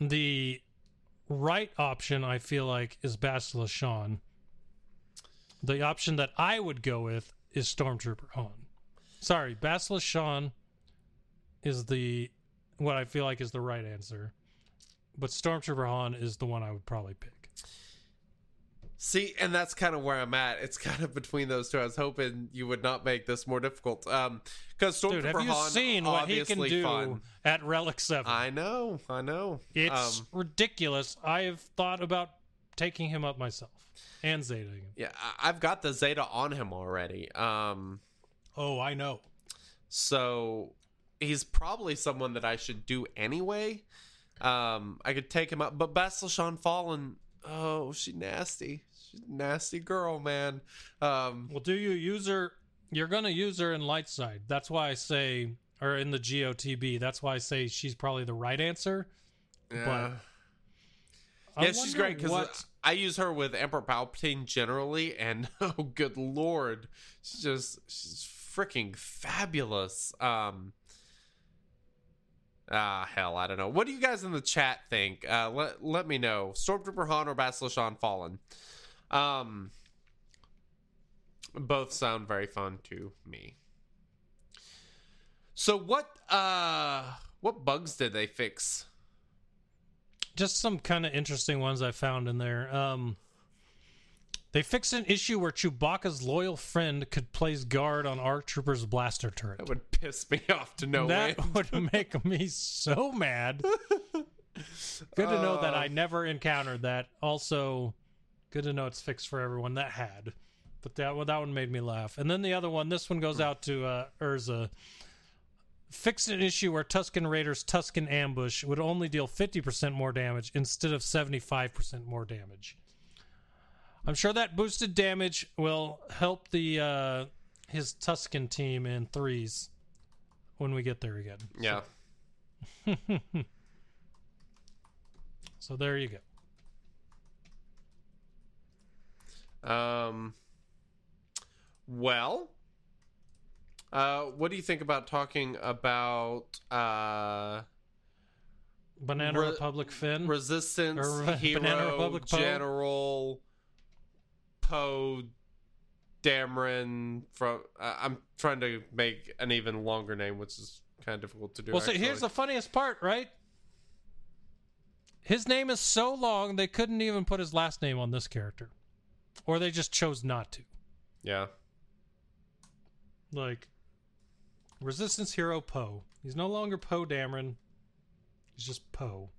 The right option, I feel like, is Bastila Shan. The option that I would go with is Stormtrooper Han. Sorry, Bastila Shan is the what I feel like is the right answer. But Stormtrooper Han is the one I would probably pick. See, and that's kind of where I'm at. It's [LAUGHS] kind of between those two. I was hoping you would not make this more difficult. Um, because Stormtrooper Dude, have you Han seen what he can obviously do fun. at Relic 7? I know, I know. It's Um, ridiculous. I have thought about taking him up myself and Zeta. him. yeah, I- I've got the Zeta on him already. Um, Oh, I know. so he's probably someone that I should do anyway. Um, I could take him up, but Bastila Shan Fallen. Oh, she nasty. She's a nasty girl, man. Um, Well, do you use her? You're going to use her in light side. That's why I say, or in the GOTB. That's why I say she's probably the right answer. yeah. I yeah, she's great because I use her with Emperor Palpatine generally, and [LAUGHS] oh, good lord, she's just she's freaking fabulous. Um, ah, hell, I don't know. What do you guys in the chat think? Uh, let let me know. Stormtrooper Han or Bastila Shan Fallen. Um, both sound very fun to me. So what? Uh, what bugs did they fix? just some kind of interesting ones I found in there. Um, they fixed an issue where Chewbacca's loyal friend could place guard on ARC Trooper's blaster turret. That would piss me [LAUGHS] off to no that end. [LAUGHS] would make me so mad. Good to know that Uh. I never encountered that. Also, good to know it's fixed for everyone that had. But that one, that one made me laugh. And then the other one, this one goes out to uh, Urza. Fixed an issue where Tusken Raiders Tusken Ambush would only deal 50% more damage instead of 75% more damage. I'm sure that boosted damage will help the uh, his Tusken team in threes when we get there again. Yeah. [LAUGHS] So there you go. Um. Well. Uh, what do you think about talking about uh, Banana Re- Republic Finn. Resistance [LAUGHS] Hero Banana Republic? General Poe Dameron from? Uh, I'm trying to make an even longer name, which is kind of difficult to do. well, see, here's the funniest part, right? His name is so long they couldn't even put his last name on this character, or they just chose not to. yeah. Like Resistance Hero Poe. He's no longer Poe Dameron. He's just Poe.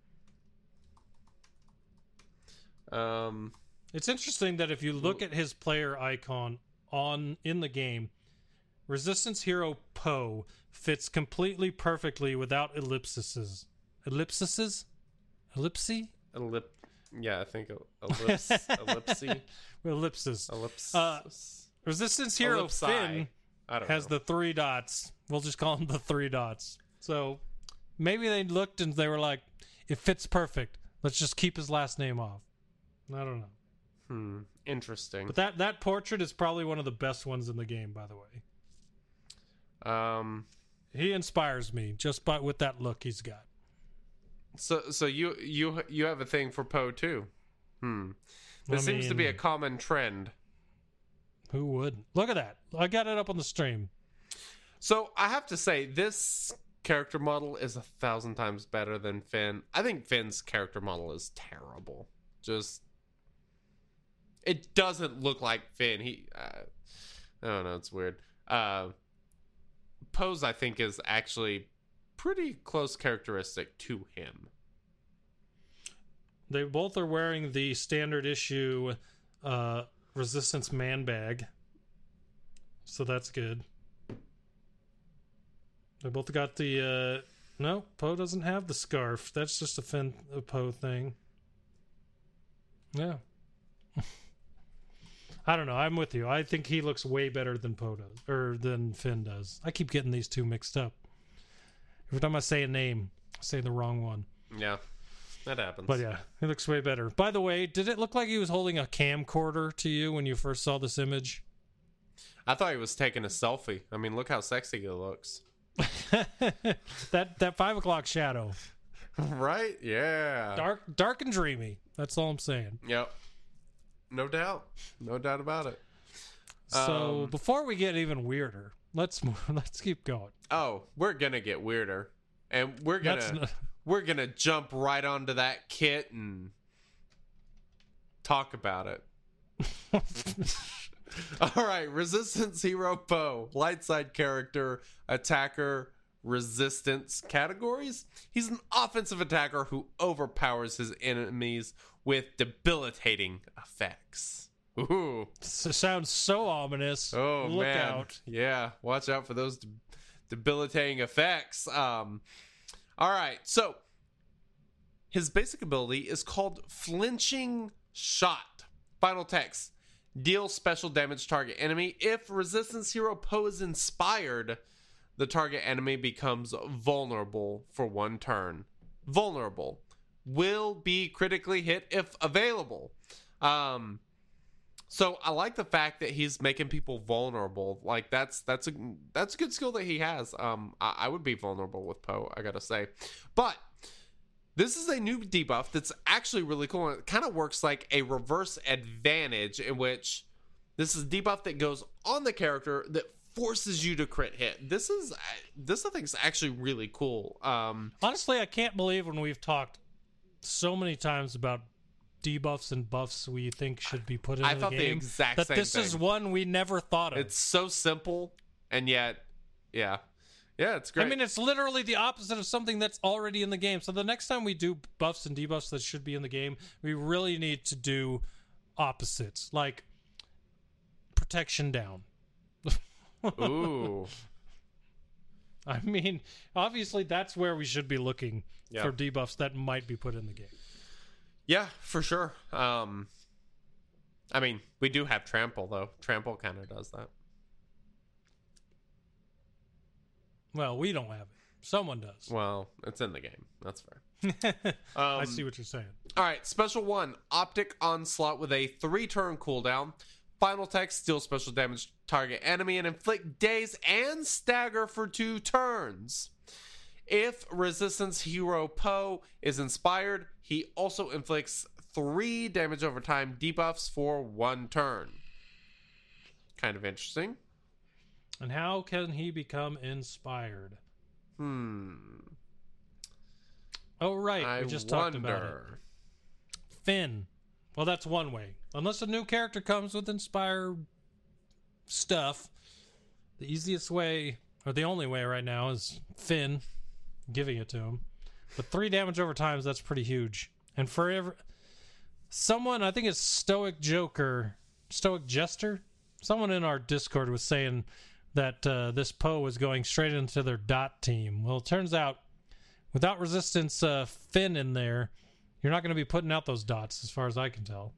Um. It's interesting that if you look at his player icon on in the game, Resistance Hero Poe fits completely perfectly without ellipses. Ellipses? Ellipsy? Ellip- yeah, I think el- [LAUGHS] ellipse, ellipsy, Ellipses. ellipse. Uh, Resistance Hero ellipsi. Finn has know. the three dots. We'll just call him the three dots. So maybe they looked and they were like, it fits perfect. Let's just keep his last name off. I don't know. Hmm. Interesting. But that that portrait is probably one of the best ones in the game, by the way. Um. He inspires me just by with that look he's got. So so you you you have a thing for Poe too. Hmm. This I seems to be a common trend. Who wouldn't? Look at that. I got it up on the stream. So I have to say this character model is a thousand times better than Finn. I think Finn's character model is terrible. Just it doesn't look like Finn. He uh, I don't know, it's weird. Uh Pose I think is actually pretty close characteristic to him. They both are wearing the standard issue uh, Resistance man bag. So that's good. They both got the. Uh, no, Poe doesn't have the scarf. That's just a Finn a Poe thing. Yeah. I don't know. I'm with you. I think he looks way better than Poe does, or than Finn does. I keep getting these two mixed up. Every time I say a name, I say the wrong one. Yeah. That happens. But yeah, he looks way better. By the way, did it look like he was holding a camcorder to you when you first saw this image? I thought he was taking a selfie. I mean, look how sexy he looks. [LAUGHS] that that five o'clock shadow, right? Yeah. dark, dark and dreamy. That's all I'm saying. Yep. No doubt. No doubt about it. So Um, before we get even weirder, let's move, [LAUGHS] let's keep going. Oh, we're gonna get weirder, and we're gonna [LAUGHS] we're gonna jump right onto that kit and talk about it. [LAUGHS] All right, Resistance Hero Poe, light side character, attacker, resistance categories. He's an offensive attacker who overpowers his enemies with debilitating effects. Ooh. Sounds so ominous. Oh Look man, out! yeah, watch out for those de- debilitating effects. Um, all right, so his basic ability is called flinching shot. Final text: deal special damage to target enemy. If resistance hero Poe is inspired, the target enemy becomes vulnerable for one turn. Vulnerable will be critically hit if available. Um, so I like the fact that he's making people vulnerable. Like that's that's a that's a good skill that he has. Um, I, I would be vulnerable with Poe. I gotta say, but this is a new debuff that's actually really cool. And it kind of works like a reverse advantage in which this is debuff that goes on the character that forces you to crit hit. This is this I think is actually really cool. Um, Honestly, I can't believe when we've talked so many times about debuffs and buffs we think should be put in I the thought the exact that this is one we never thought of. it's so simple and yet, yeah, yeah, it's great. I mean, it's literally the opposite of something that's already in the game. So the next time we do buffs and debuffs that should be in the game, we really need to do opposites, like protection down. Ooh. [LAUGHS] I mean, obviously that's where we should be looking Yeah. for debuffs that might be put in the game. Yeah, for sure. Um, I mean, we do have trample though. Trample kind of does that. Well, we don't have it. Someone does. Well, it's in the game. That's fair. [LAUGHS] I see what you're saying. All right, special one Optic Onslaught with a three turn cooldown. Final text deal special damage to target enemy and inflict daze and stagger for two turns. If Resistance Hero Poe is inspired, he also inflicts three damage over time debuffs for one turn. Kind of interesting. And how can he become inspired? Hmm. Oh, right. I we just wonder. talked about it. Finn. Well, that's one way. Unless a new character comes with inspired stuff, the easiest way, or the only way right now, is Finn giving it to him. But three damage over times, that's pretty huge. And forever, someone, I think it's Stoic Joker, Stoic Jester, someone in our Discord was saying that uh, this Poe was going straight into their dot team. Well, it turns out without resistance uh, Finn in there, you're not going to be putting out those dots, as far as I can tell.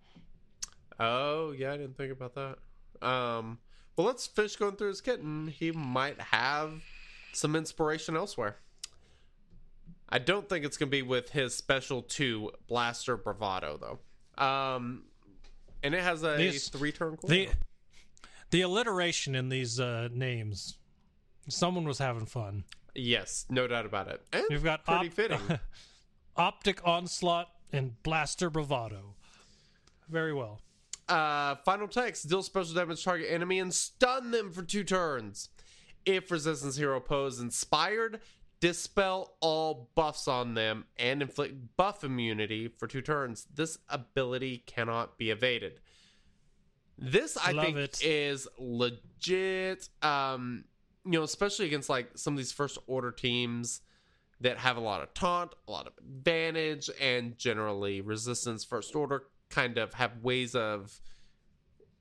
Oh, yeah, I didn't think about that. Um, well, let's fish going through his kitten. He might have some inspiration elsewhere. I don't think it's going to be with his special two blaster bravado though. Um, and it has a These- three turn cooldown. The the alliteration in these uh, names, someone was having fun. yes, no doubt about it. And You've got pretty op- fitting. [LAUGHS] Optic Onslaught and Blaster Bravado. Very well. Uh, final text: deal special damage to target enemy and stun them for two turns. If resistance hero pose inspired, dispel all buffs on them and inflict buff immunity for two turns. This ability cannot be evaded. This I Love think it. is legit. Um, you know, especially against like some of these first order teams that have a lot of taunt, a lot of advantage, and generally resistance first order kind of have ways of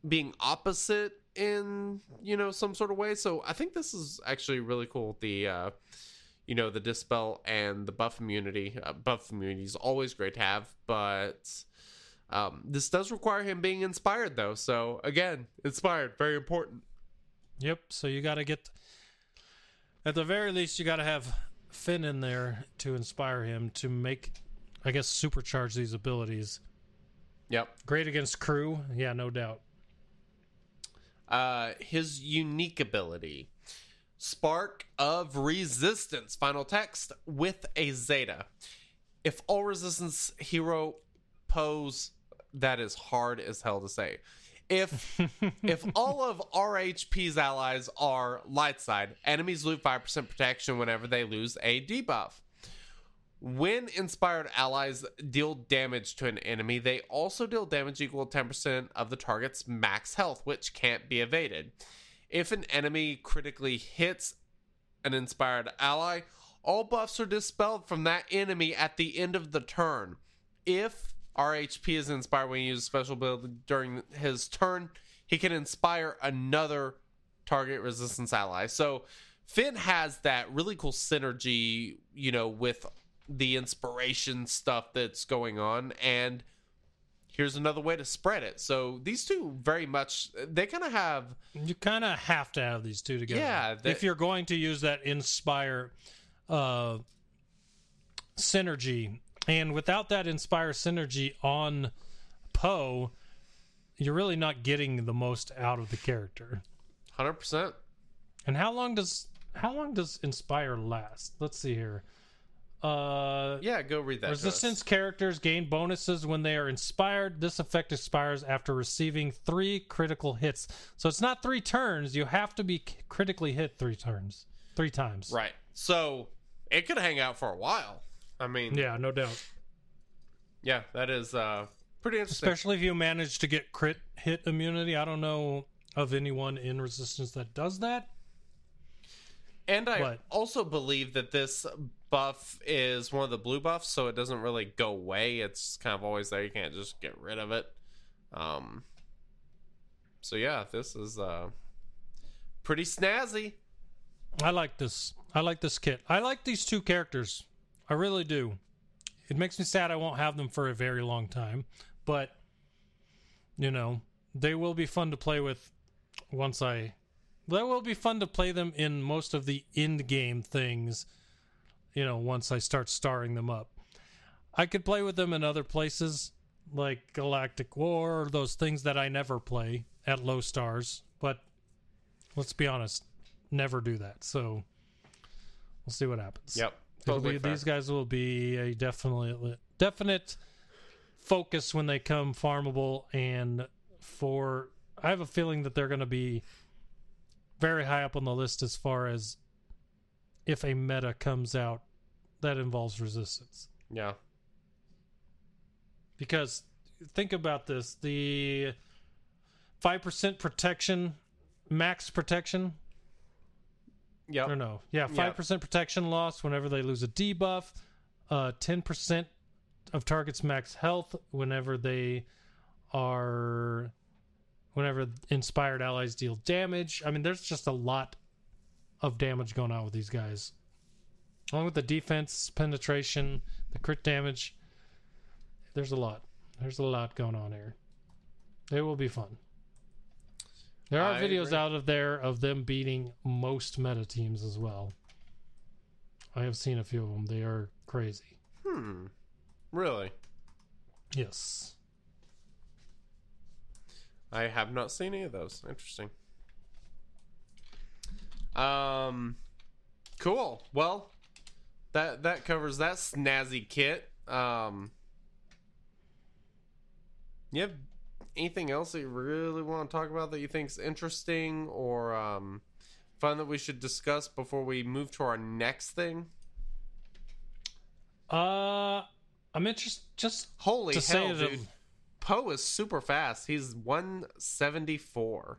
being opposite in you know some sort of way. So I think this is actually really cool. The uh, you know the dispel and the buff immunity. Uh, buff immunity is always great to have, but um, this does require him being inspired though. So again, inspired, very important. Yep. So you got to get, at the very least, you got to have Finn in there to inspire him to make, I guess, supercharge these abilities. Yep. Great against crew. Yeah, no doubt. uh, his unique ability Spark of Resistance. Final text with a Zeta. If all resistance hero pose, that is hard as hell to say. If [LAUGHS] if all of RHP's allies are light side, enemies lose 5% protection whenever they lose a debuff. When inspired allies deal damage to an enemy, they also deal damage equal to 10% of the target's max health, which can't be evaded. If an enemy critically hits an inspired ally, all buffs are dispelled from that enemy at the end of the turn. If RHP is inspired when he uses special build during his turn, he can inspire another target resistance ally. So Finn has that really cool synergy, you know, with the inspiration stuff that's going on and here's another way to spread it. So these two very much they kind of have You kind of have to have these two together. Yeah, if you're going to use that inspire uh, synergy, and without that inspire synergy on Poe, you're really not getting the most out of the character. 100%. And how long does how long does inspire last? Let's see here. Uh, Yeah, go read that. Resistance characters gain bonuses when they are inspired. This effect expires after receiving three critical hits. So it's not three turns. You have to be critically hit three turns, three times. Right. So it could hang out for a while. I mean, Yeah, no doubt. yeah, that is uh pretty interesting. Especially if you manage to get crit hit immunity. I don't know of anyone in resistance that does that. And I What? also believe that this buff is one of the blue buffs, so it doesn't really go away. It's kind of always there. You can't just get rid of it. Um. So yeah, this is uh pretty snazzy. I like this. I like this kit. I like these two characters. I really do. It makes me sad I won't have them for a very long time, but you know, they will be fun to play with once I that will be fun to play them in most of the end game things. You know, once I start starring them up, I could play with them in other places like Galactic War or those things that I never play at low stars. But let's be honest, never do that. So we'll see what happens. Yep. Totally be, these guys will be a definitely definite focus when they come farmable and for I have a feeling that they're going to be very high up on the list as far as if a meta comes out that involves resistance Yeah. because think about this the 5% protection max protection Yep. or no yeah Yeah. 5% protection loss whenever they lose a debuff uh 10% of targets max health whenever they are whenever inspired allies deal damage i mean there's just a lot of damage going on with these guys along with the defense penetration the crit damage there's a lot there's a lot going on here it will be fun there are I videos agree. out of there of them beating most meta teams as well i have seen a few of them they are crazy Hmm. Really? yes I have not seen any of those. Interesting. Um, cool. Well, that that covers that snazzy kit. Um, you have anything else that you really want to talk about that you think's interesting or um, fun that we should discuss before we move to our next thing? uh i'm interested just Holy hell, dude! Poe is super fast. He's 174.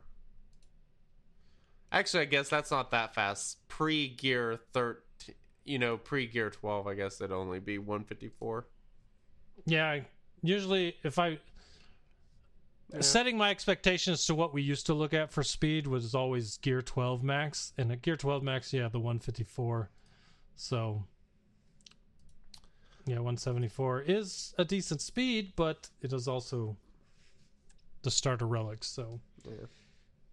Actually, I guess that's not that fast. Pre gear 13, you know, pre gear 12, I guess it'd only be 154. Yeah, usually if I setting my expectations to what we used to look at for speed was always gear 12 max and at gear 12 max yeah the 154 so yeah 174 is a decent speed but it is also the starter relics so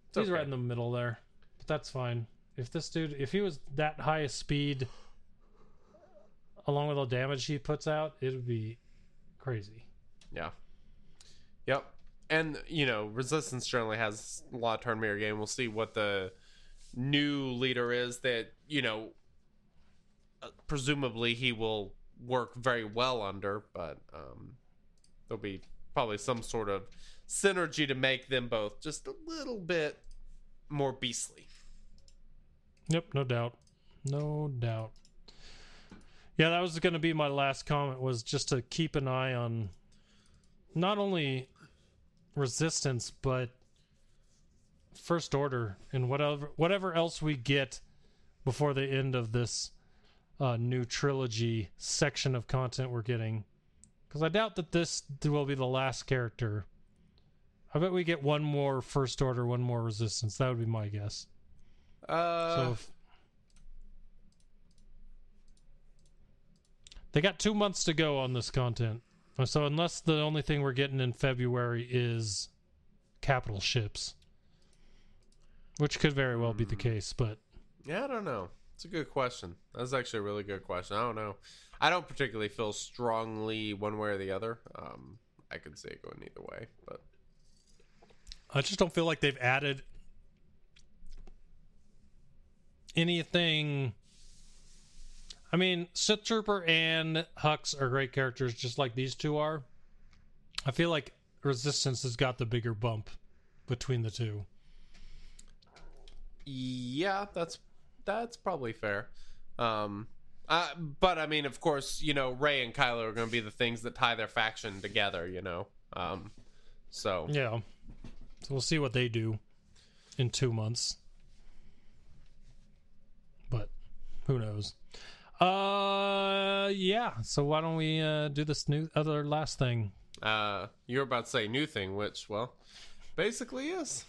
It's he's okay. right in the middle there but that's fine if this dude if he was that high a speed along with all damage he puts out it would be crazy Yeah. Yep. And, you know, Resistance generally has a lot of turn meter gain. We'll see what the new leader is that, you know, uh, presumably he will work very well under, but um, there'll be probably some sort of synergy to make them both just a little bit more beastly. Yep, no doubt. No doubt. Yeah, that was going to be my last comment was just to keep an eye on not only resistance but first order and whatever whatever else we get before the end of this uh, new trilogy section of content we're getting because I doubt that this will be the last character. I bet we get one more first order, one more resistance. That would be my guess. Uh, So if, they got two months to go on this content. So unless the only thing we're getting in February is capital ships, which could very well be the case, but Yeah, I don't know. It's a good question. That's actually a really good question. I don't know. I don't particularly feel strongly one way or the other. Um, I could see it going either way, but I just don't feel like they've added anything. I mean, Sith Trooper and Hux are great characters, just like these two are. I feel like Resistance has got the bigger bump between the two. yeah, that's that's probably fair. Um, uh, but I mean, of course, you know, Rey and Kylo are going to be the things that tie their faction together. You know, um, so Yeah. So we'll see what they do in two months. But who knows? Uh yeah. So why don't we uh do this new other last thing? uh, you're about to say new thing, which well, basically is.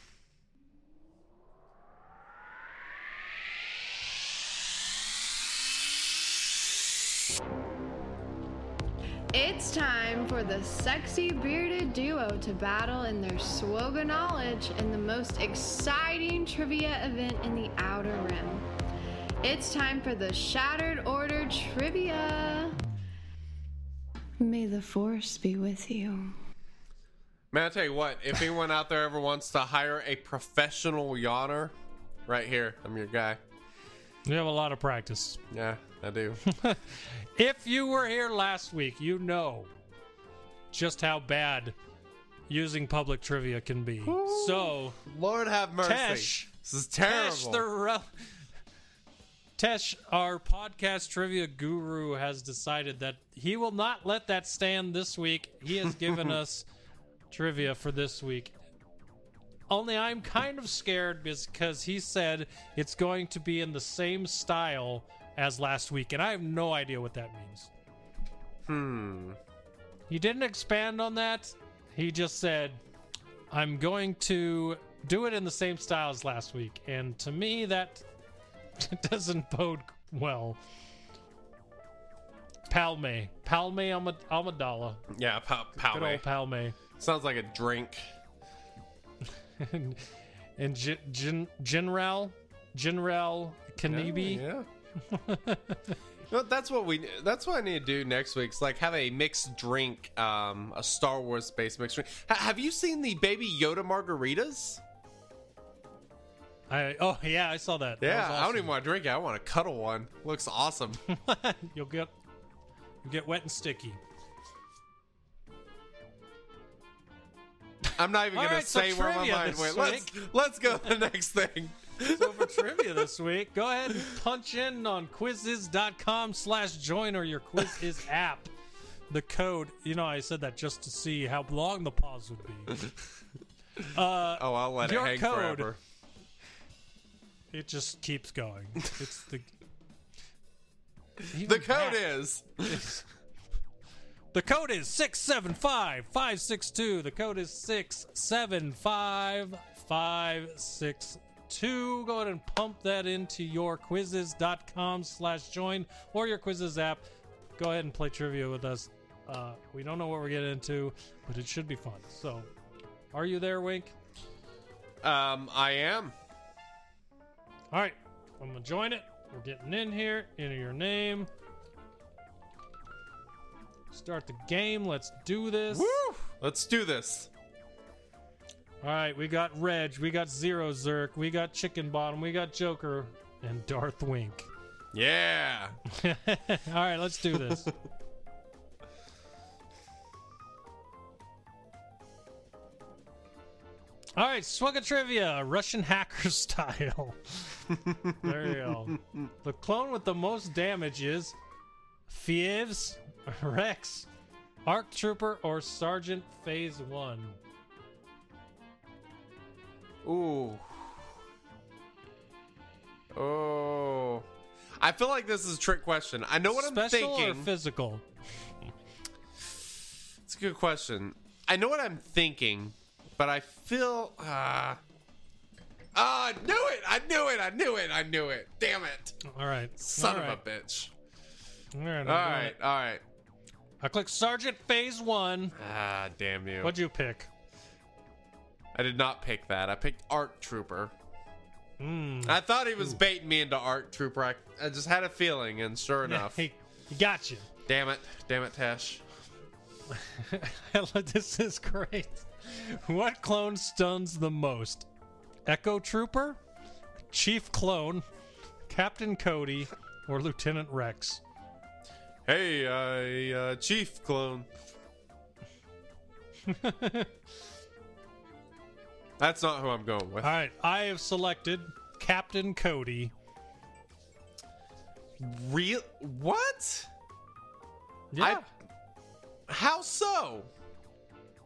It's time for the sexy bearded duo to battle in their SWGOH knowledge in the most exciting trivia event in the Outer Rim. It's time for the Shattered Order trivia. May the Force be with you. Man, I tell you what, if anyone out there ever wants to hire a professional yawner, right here, I'm your guy. You have a lot of practice. Yeah, I do. [LAUGHS] If you were here last week, you know just how bad using public trivia can be. So, Lord have mercy. Tesh, this is terrible. Tesh, the re- Tesh, our podcast trivia guru, has decided that he will not let that stand this week. He has given [LAUGHS] us trivia for this week. Only I'm kind of scared because he said it's going to be in the same style as last week, and I have no idea what that means. hmm. He didn't expand on that. He just said, I'm going to do it in the same style as last week. And to me, that [LAUGHS] doesn't bode well. Palme. Palme Alma- Almadala. Yeah, pa- Good old Palme. Palme. Sounds like a drink. [LAUGHS] and and Gen- Gen- General General Kanibi. Yeah. No, that's what we. That's what I need to do next week. Is like have a mixed drink, um, a Star Wars based mixed drink. Ha- have you seen the Baby Yoda margaritas? I oh yeah, I saw that. That Yeah, I don't even want to drink it. I want to cuddle one. Looks awesome. awesome. [LAUGHS] You'll get you get wet and sticky. I'm not even All gonna right, so say where my mind went. Let's let's go to the next thing. So for trivia this week, go ahead and punch in on quizizz.com slash join or your Quizizz [LAUGHS] app. The code, you know, I said that just to see how long the pause would be. [LAUGHS] Uh, Oh, I'll let it hang code. forever. It just keeps going. It's the [LAUGHS] [LAUGHS] The code is The code is 675-562. The code is 675-562. Go ahead and pump that into your quizizz.com slash join or your Quizizz app. Go ahead and play trivia with us. Uh, we don't know what we're getting into, but it should be fun. So, are you there, Wink? um I am. All right, I'm gonna join it. We're getting in here. Enter your name. Start the game. Let's do this. Woo! Let's do this. All right, we got Reg, we got Zero Zerk, we got Chicken Bottom, we got Joker, and Darth Wink. Yeah. [LAUGHS] All right, let's do this. [LAUGHS] All right, Swugga Trivia, Russian hacker [LAUGHS] style. there you go. [LAUGHS] The clone with the most damage is Fives, Rex, Arc Trooper, or Sergeant Phase 1. Ooh. Oh. I feel like this is a trick question. I know what I'm Special thinking. or physical? it's a good question. I know what I'm thinking, but I feel. Uh, ah, I knew it! I knew it! I knew it! I knew it! Damn it! All right. Son All of right. a bitch. All right. All right, all right. I click Sergeant Phase 1. Ah, damn you. What'd you pick? I did not pick that. I picked ARC Trooper. Hmm. I thought he was baiting me into ARC Trooper. I, I just had a feeling, and sure enough. He, he got you. Damn it. Damn it, Tash. [LAUGHS] this is great. [LAUGHS] What clone stuns the most? Echo Trooper, Chief Clone, Captain Cody, or Lieutenant Rex? Hey, I, uh, Chief Clone. [LAUGHS] That's not who I'm going with. All right, I have selected Captain Cody. Real? What? Yeah. How so?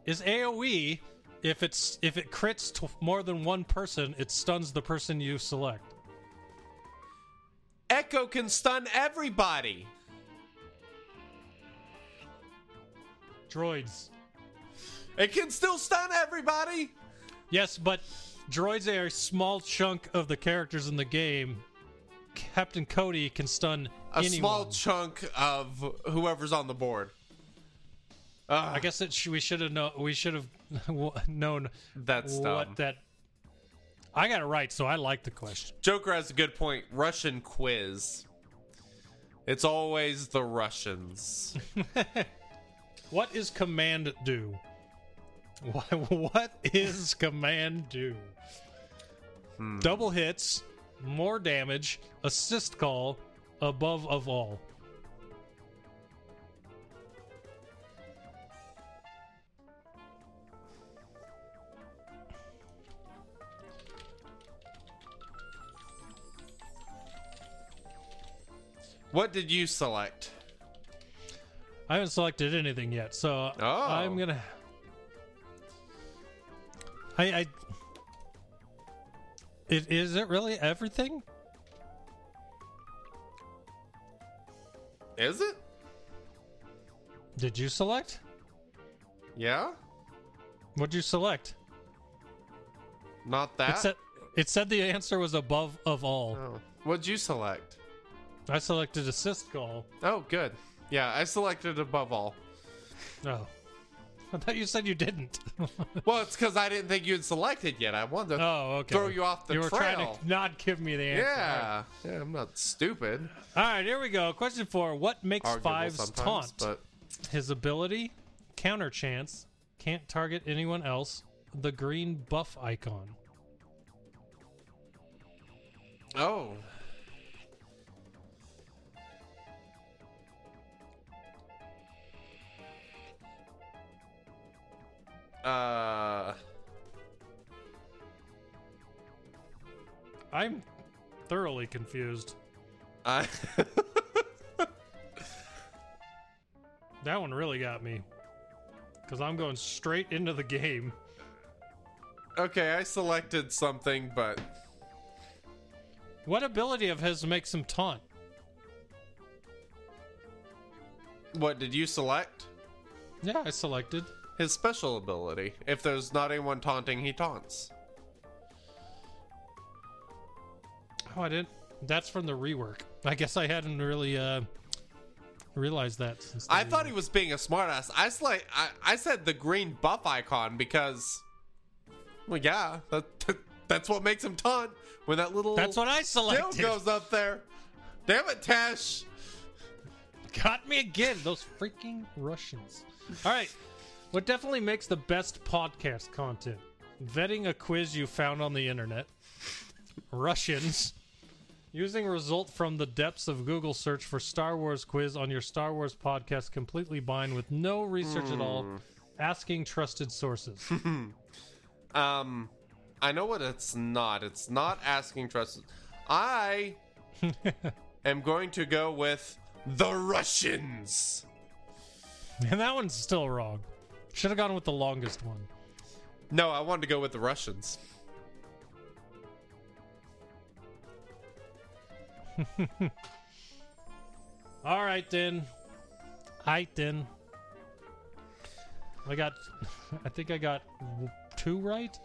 Is AoE if it's if it crits to more than one person, it stuns the person you select. Echo can stun everybody. Droids. It can still stun everybody. Yes, but droids are a small chunk of the characters in the game. Captain Cody can stun A anyone. small chunk of whoever's on the board. Ugh, I guess it sh- we should have known. We should have [LAUGHS] known that's dumb. what that. I got it right, so I like the question. Joker has a good point. Russian quiz. It's always the Russians. [LAUGHS] What is command do? What, [LAUGHS] what is command do? Hmm. Double hits, more damage, assist call, above of all. What did you select? I haven't selected anything yet, so Oh. I'm gonna. I, I. It is it really everything? Is it? Did you select? Yeah? What'd you select? Not It that? said it said the answer was above of all. oh. What'd you select? I selected assist goal. Oh, good. Yeah, I selected above all. Oh, I thought you said you didn't. [LAUGHS] Well, it's because I didn't think you'd selected yet. I wanted to oh, okay. throw you off the You were trail. trying to not give me the answer. yeah. yeah, I'm not stupid. All right, here we go. Question four: What makes Arguable Five's taunt? but His ability, counter chance, can't target anyone else. The green buff icon. oh, uh, I'm thoroughly confused. I [LAUGHS] That one really got me. Because I'm going straight into the game. okay. I selected something, but What ability of his makes him taunt? what did you select? Yeah, I selected. His special ability. If there's not anyone taunting, he taunts. Oh, I didn't. That's from the rework. I guess I hadn't really uh realized that. Since I thought he was being a smartass. I s- like I, I said the green buff icon because, well, yeah, that, that's what makes him taunt when that little That's what I selected. goes up there. Damn it, Tash! Got me again. Those freaking Russians. All right. What definitely makes the best podcast content? Vetting a quiz you found on the internet. Russians. Using result from the depths of Google search for Star Wars quiz on your Star Wars podcast completely blind with no research at all. Asking trusted sources. [LAUGHS] Um, I know what it's not. It's not asking trusted. I [LAUGHS] am going to go with the Russians. and that one's still wrong. Should have gone with the longest one. No, I wanted to go with the Russians. [LAUGHS] All right then. Height then. I got, [LAUGHS] I think I got two right,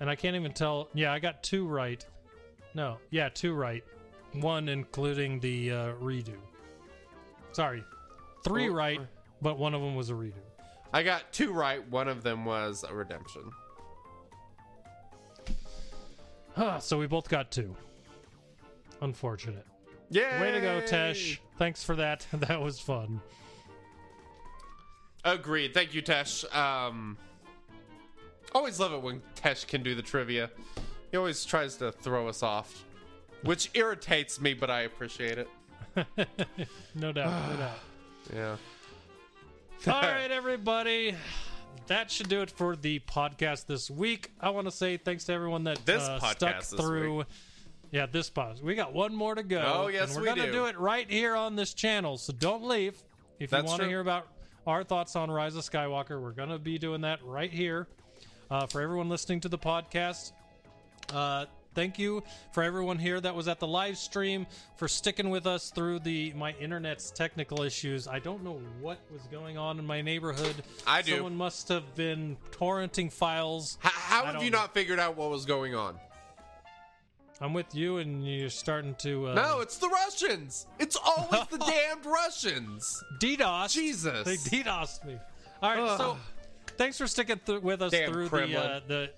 and I can't even tell. Yeah, I got two right. No, yeah, two right. One including the uh, redo. Sorry, three right, but one of them was a redo. I got two right. One of them was a redemption. Ah, so we both got two. Unfortunate. Yeah. Way to go, Tesh. Thanks for that. [LAUGHS] That was fun. Agreed. Thank you, Tesh. Um, always love it when Tesh can do the trivia. He always tries to throw us off, which irritates me, but I appreciate it. [LAUGHS] No doubt. no [SIGHS] doubt. Yeah. [LAUGHS] All right, everybody. That should do it for the podcast this week. I want to say thanks to everyone that This uh, podcast stuck this through. week. Yeah, this pause. We got one more to go. Oh, yes, and we're we gonna do. do it right here on this channel. So don't leave. If you want to hear about our thoughts on Rise of Skywalker, we're gonna be doing that right here. Uh, for everyone listening to the podcast, uh, thank you for everyone here that was at the live stream for sticking with us through the my internet's technical issues. I don't know what was going on in my neighborhood. I do. Someone must have been torrenting files. H- how I have you know. not figured out what was going on? I'm with you, and you're starting to uh, No, it's the Russians. It's always the [LAUGHS] damned Russians. DDoS. Jesus. they DDoSed me. All right, so thanks for sticking th- with us Damn through the uh, the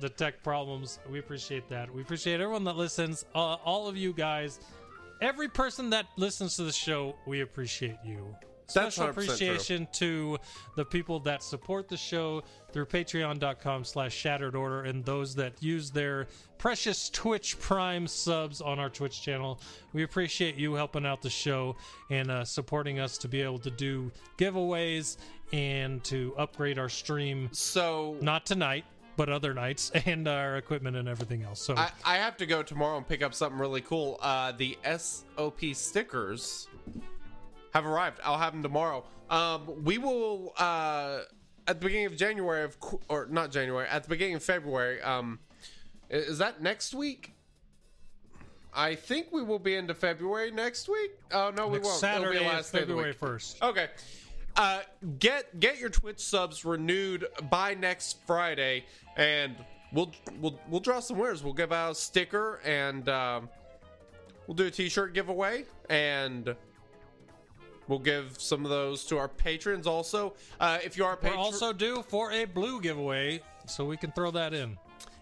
the tech problems. We appreciate that. We appreciate everyone that listens. Uh, all of you guys, every person that listens to the show, we appreciate you. Special 100% true. appreciation to the people that support the show through patreon.com slash shattered order and those that use their precious Twitch Prime subs on our Twitch channel. We appreciate you helping out the show and uh, supporting us to be able to do giveaways and to upgrade our stream, So not tonight, but other nights, [LAUGHS] and our equipment and everything else. So I, I have to go tomorrow and pick up something really cool. Uh, the SOP stickers have arrived. I'll have them tomorrow. Um, we will uh, at the beginning of January, of or not January, at the beginning of February. Um, is that next week? I think we will be into February next week. Oh no, we next won't. It'll be Saturday, last February week. 1st. Okay. Uh, get get your Twitch subs renewed by next Friday, and we'll we'll we'll draw some winners. We'll give out a sticker, and um, we'll do a T-shirt giveaway, and we'll give some of those to our patrons. Also, uh, if you are a We're also due for a blue giveaway, so we can throw that in.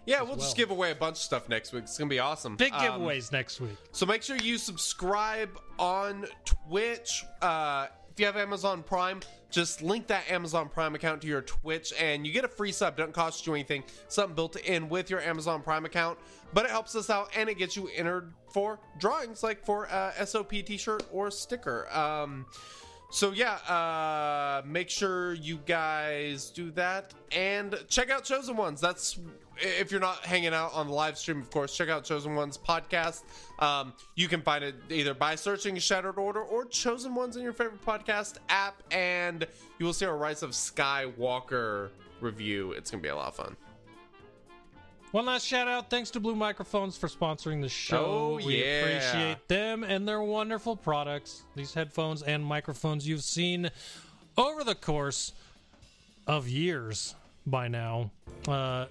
yeah, we'll just give away a bunch of stuff next week. It's gonna be awesome. Big Um, giveaways next week. So make sure you subscribe on Twitch. Uh, if you have Amazon Prime, just link that Amazon Prime account to your Twitch and you get a free sub. Doesn't cost you anything. Something built in with your Amazon Prime account, but it helps us out and it gets you entered for drawings like for a SOP t-shirt or sticker. Um, so yeah, uh, make sure you guys do that and check out Chosen Ones. That's if you're not hanging out on the live stream, of course, check out Chosen Ones podcast. Um, you can find it either by searching Shattered Order or Chosen Ones in your favorite podcast app, and you will see our Rise of Skywalker review. It's gonna be a lot of fun. One last shout out. Thanks to Blue Microphones for sponsoring the show. Oh, we yeah. appreciate them and their wonderful products. These headphones and microphones you've seen over the course of years by now. Uh,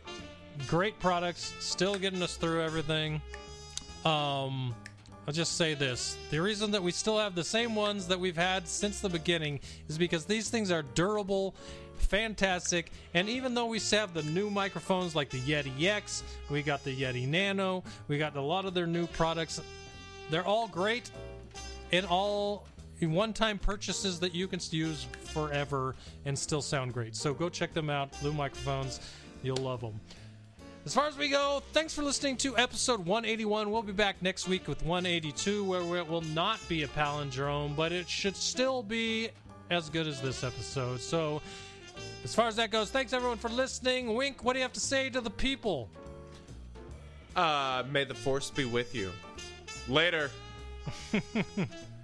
great products, still getting us through everything. Um, I'll just say this. The reason that we still have the same ones that we've had since the beginning is because these things are durable, fantastic, and even though we have the new microphones like the Yeti X, we got the Yeti Nano, we got a lot of their new products, they're all great and all one-time purchases that you can use forever and still sound great. So go check them out, Blue Microphones. You'll love them. As far as we go, thanks for listening to episode 181. We'll be back next week with 182, where it will not be a palindrome, but it should still be as good as this episode. So, as far as that goes, thanks everyone for listening. Wink, what do you have to say to the people? Uh, may the force be with you. Later. [LAUGHS]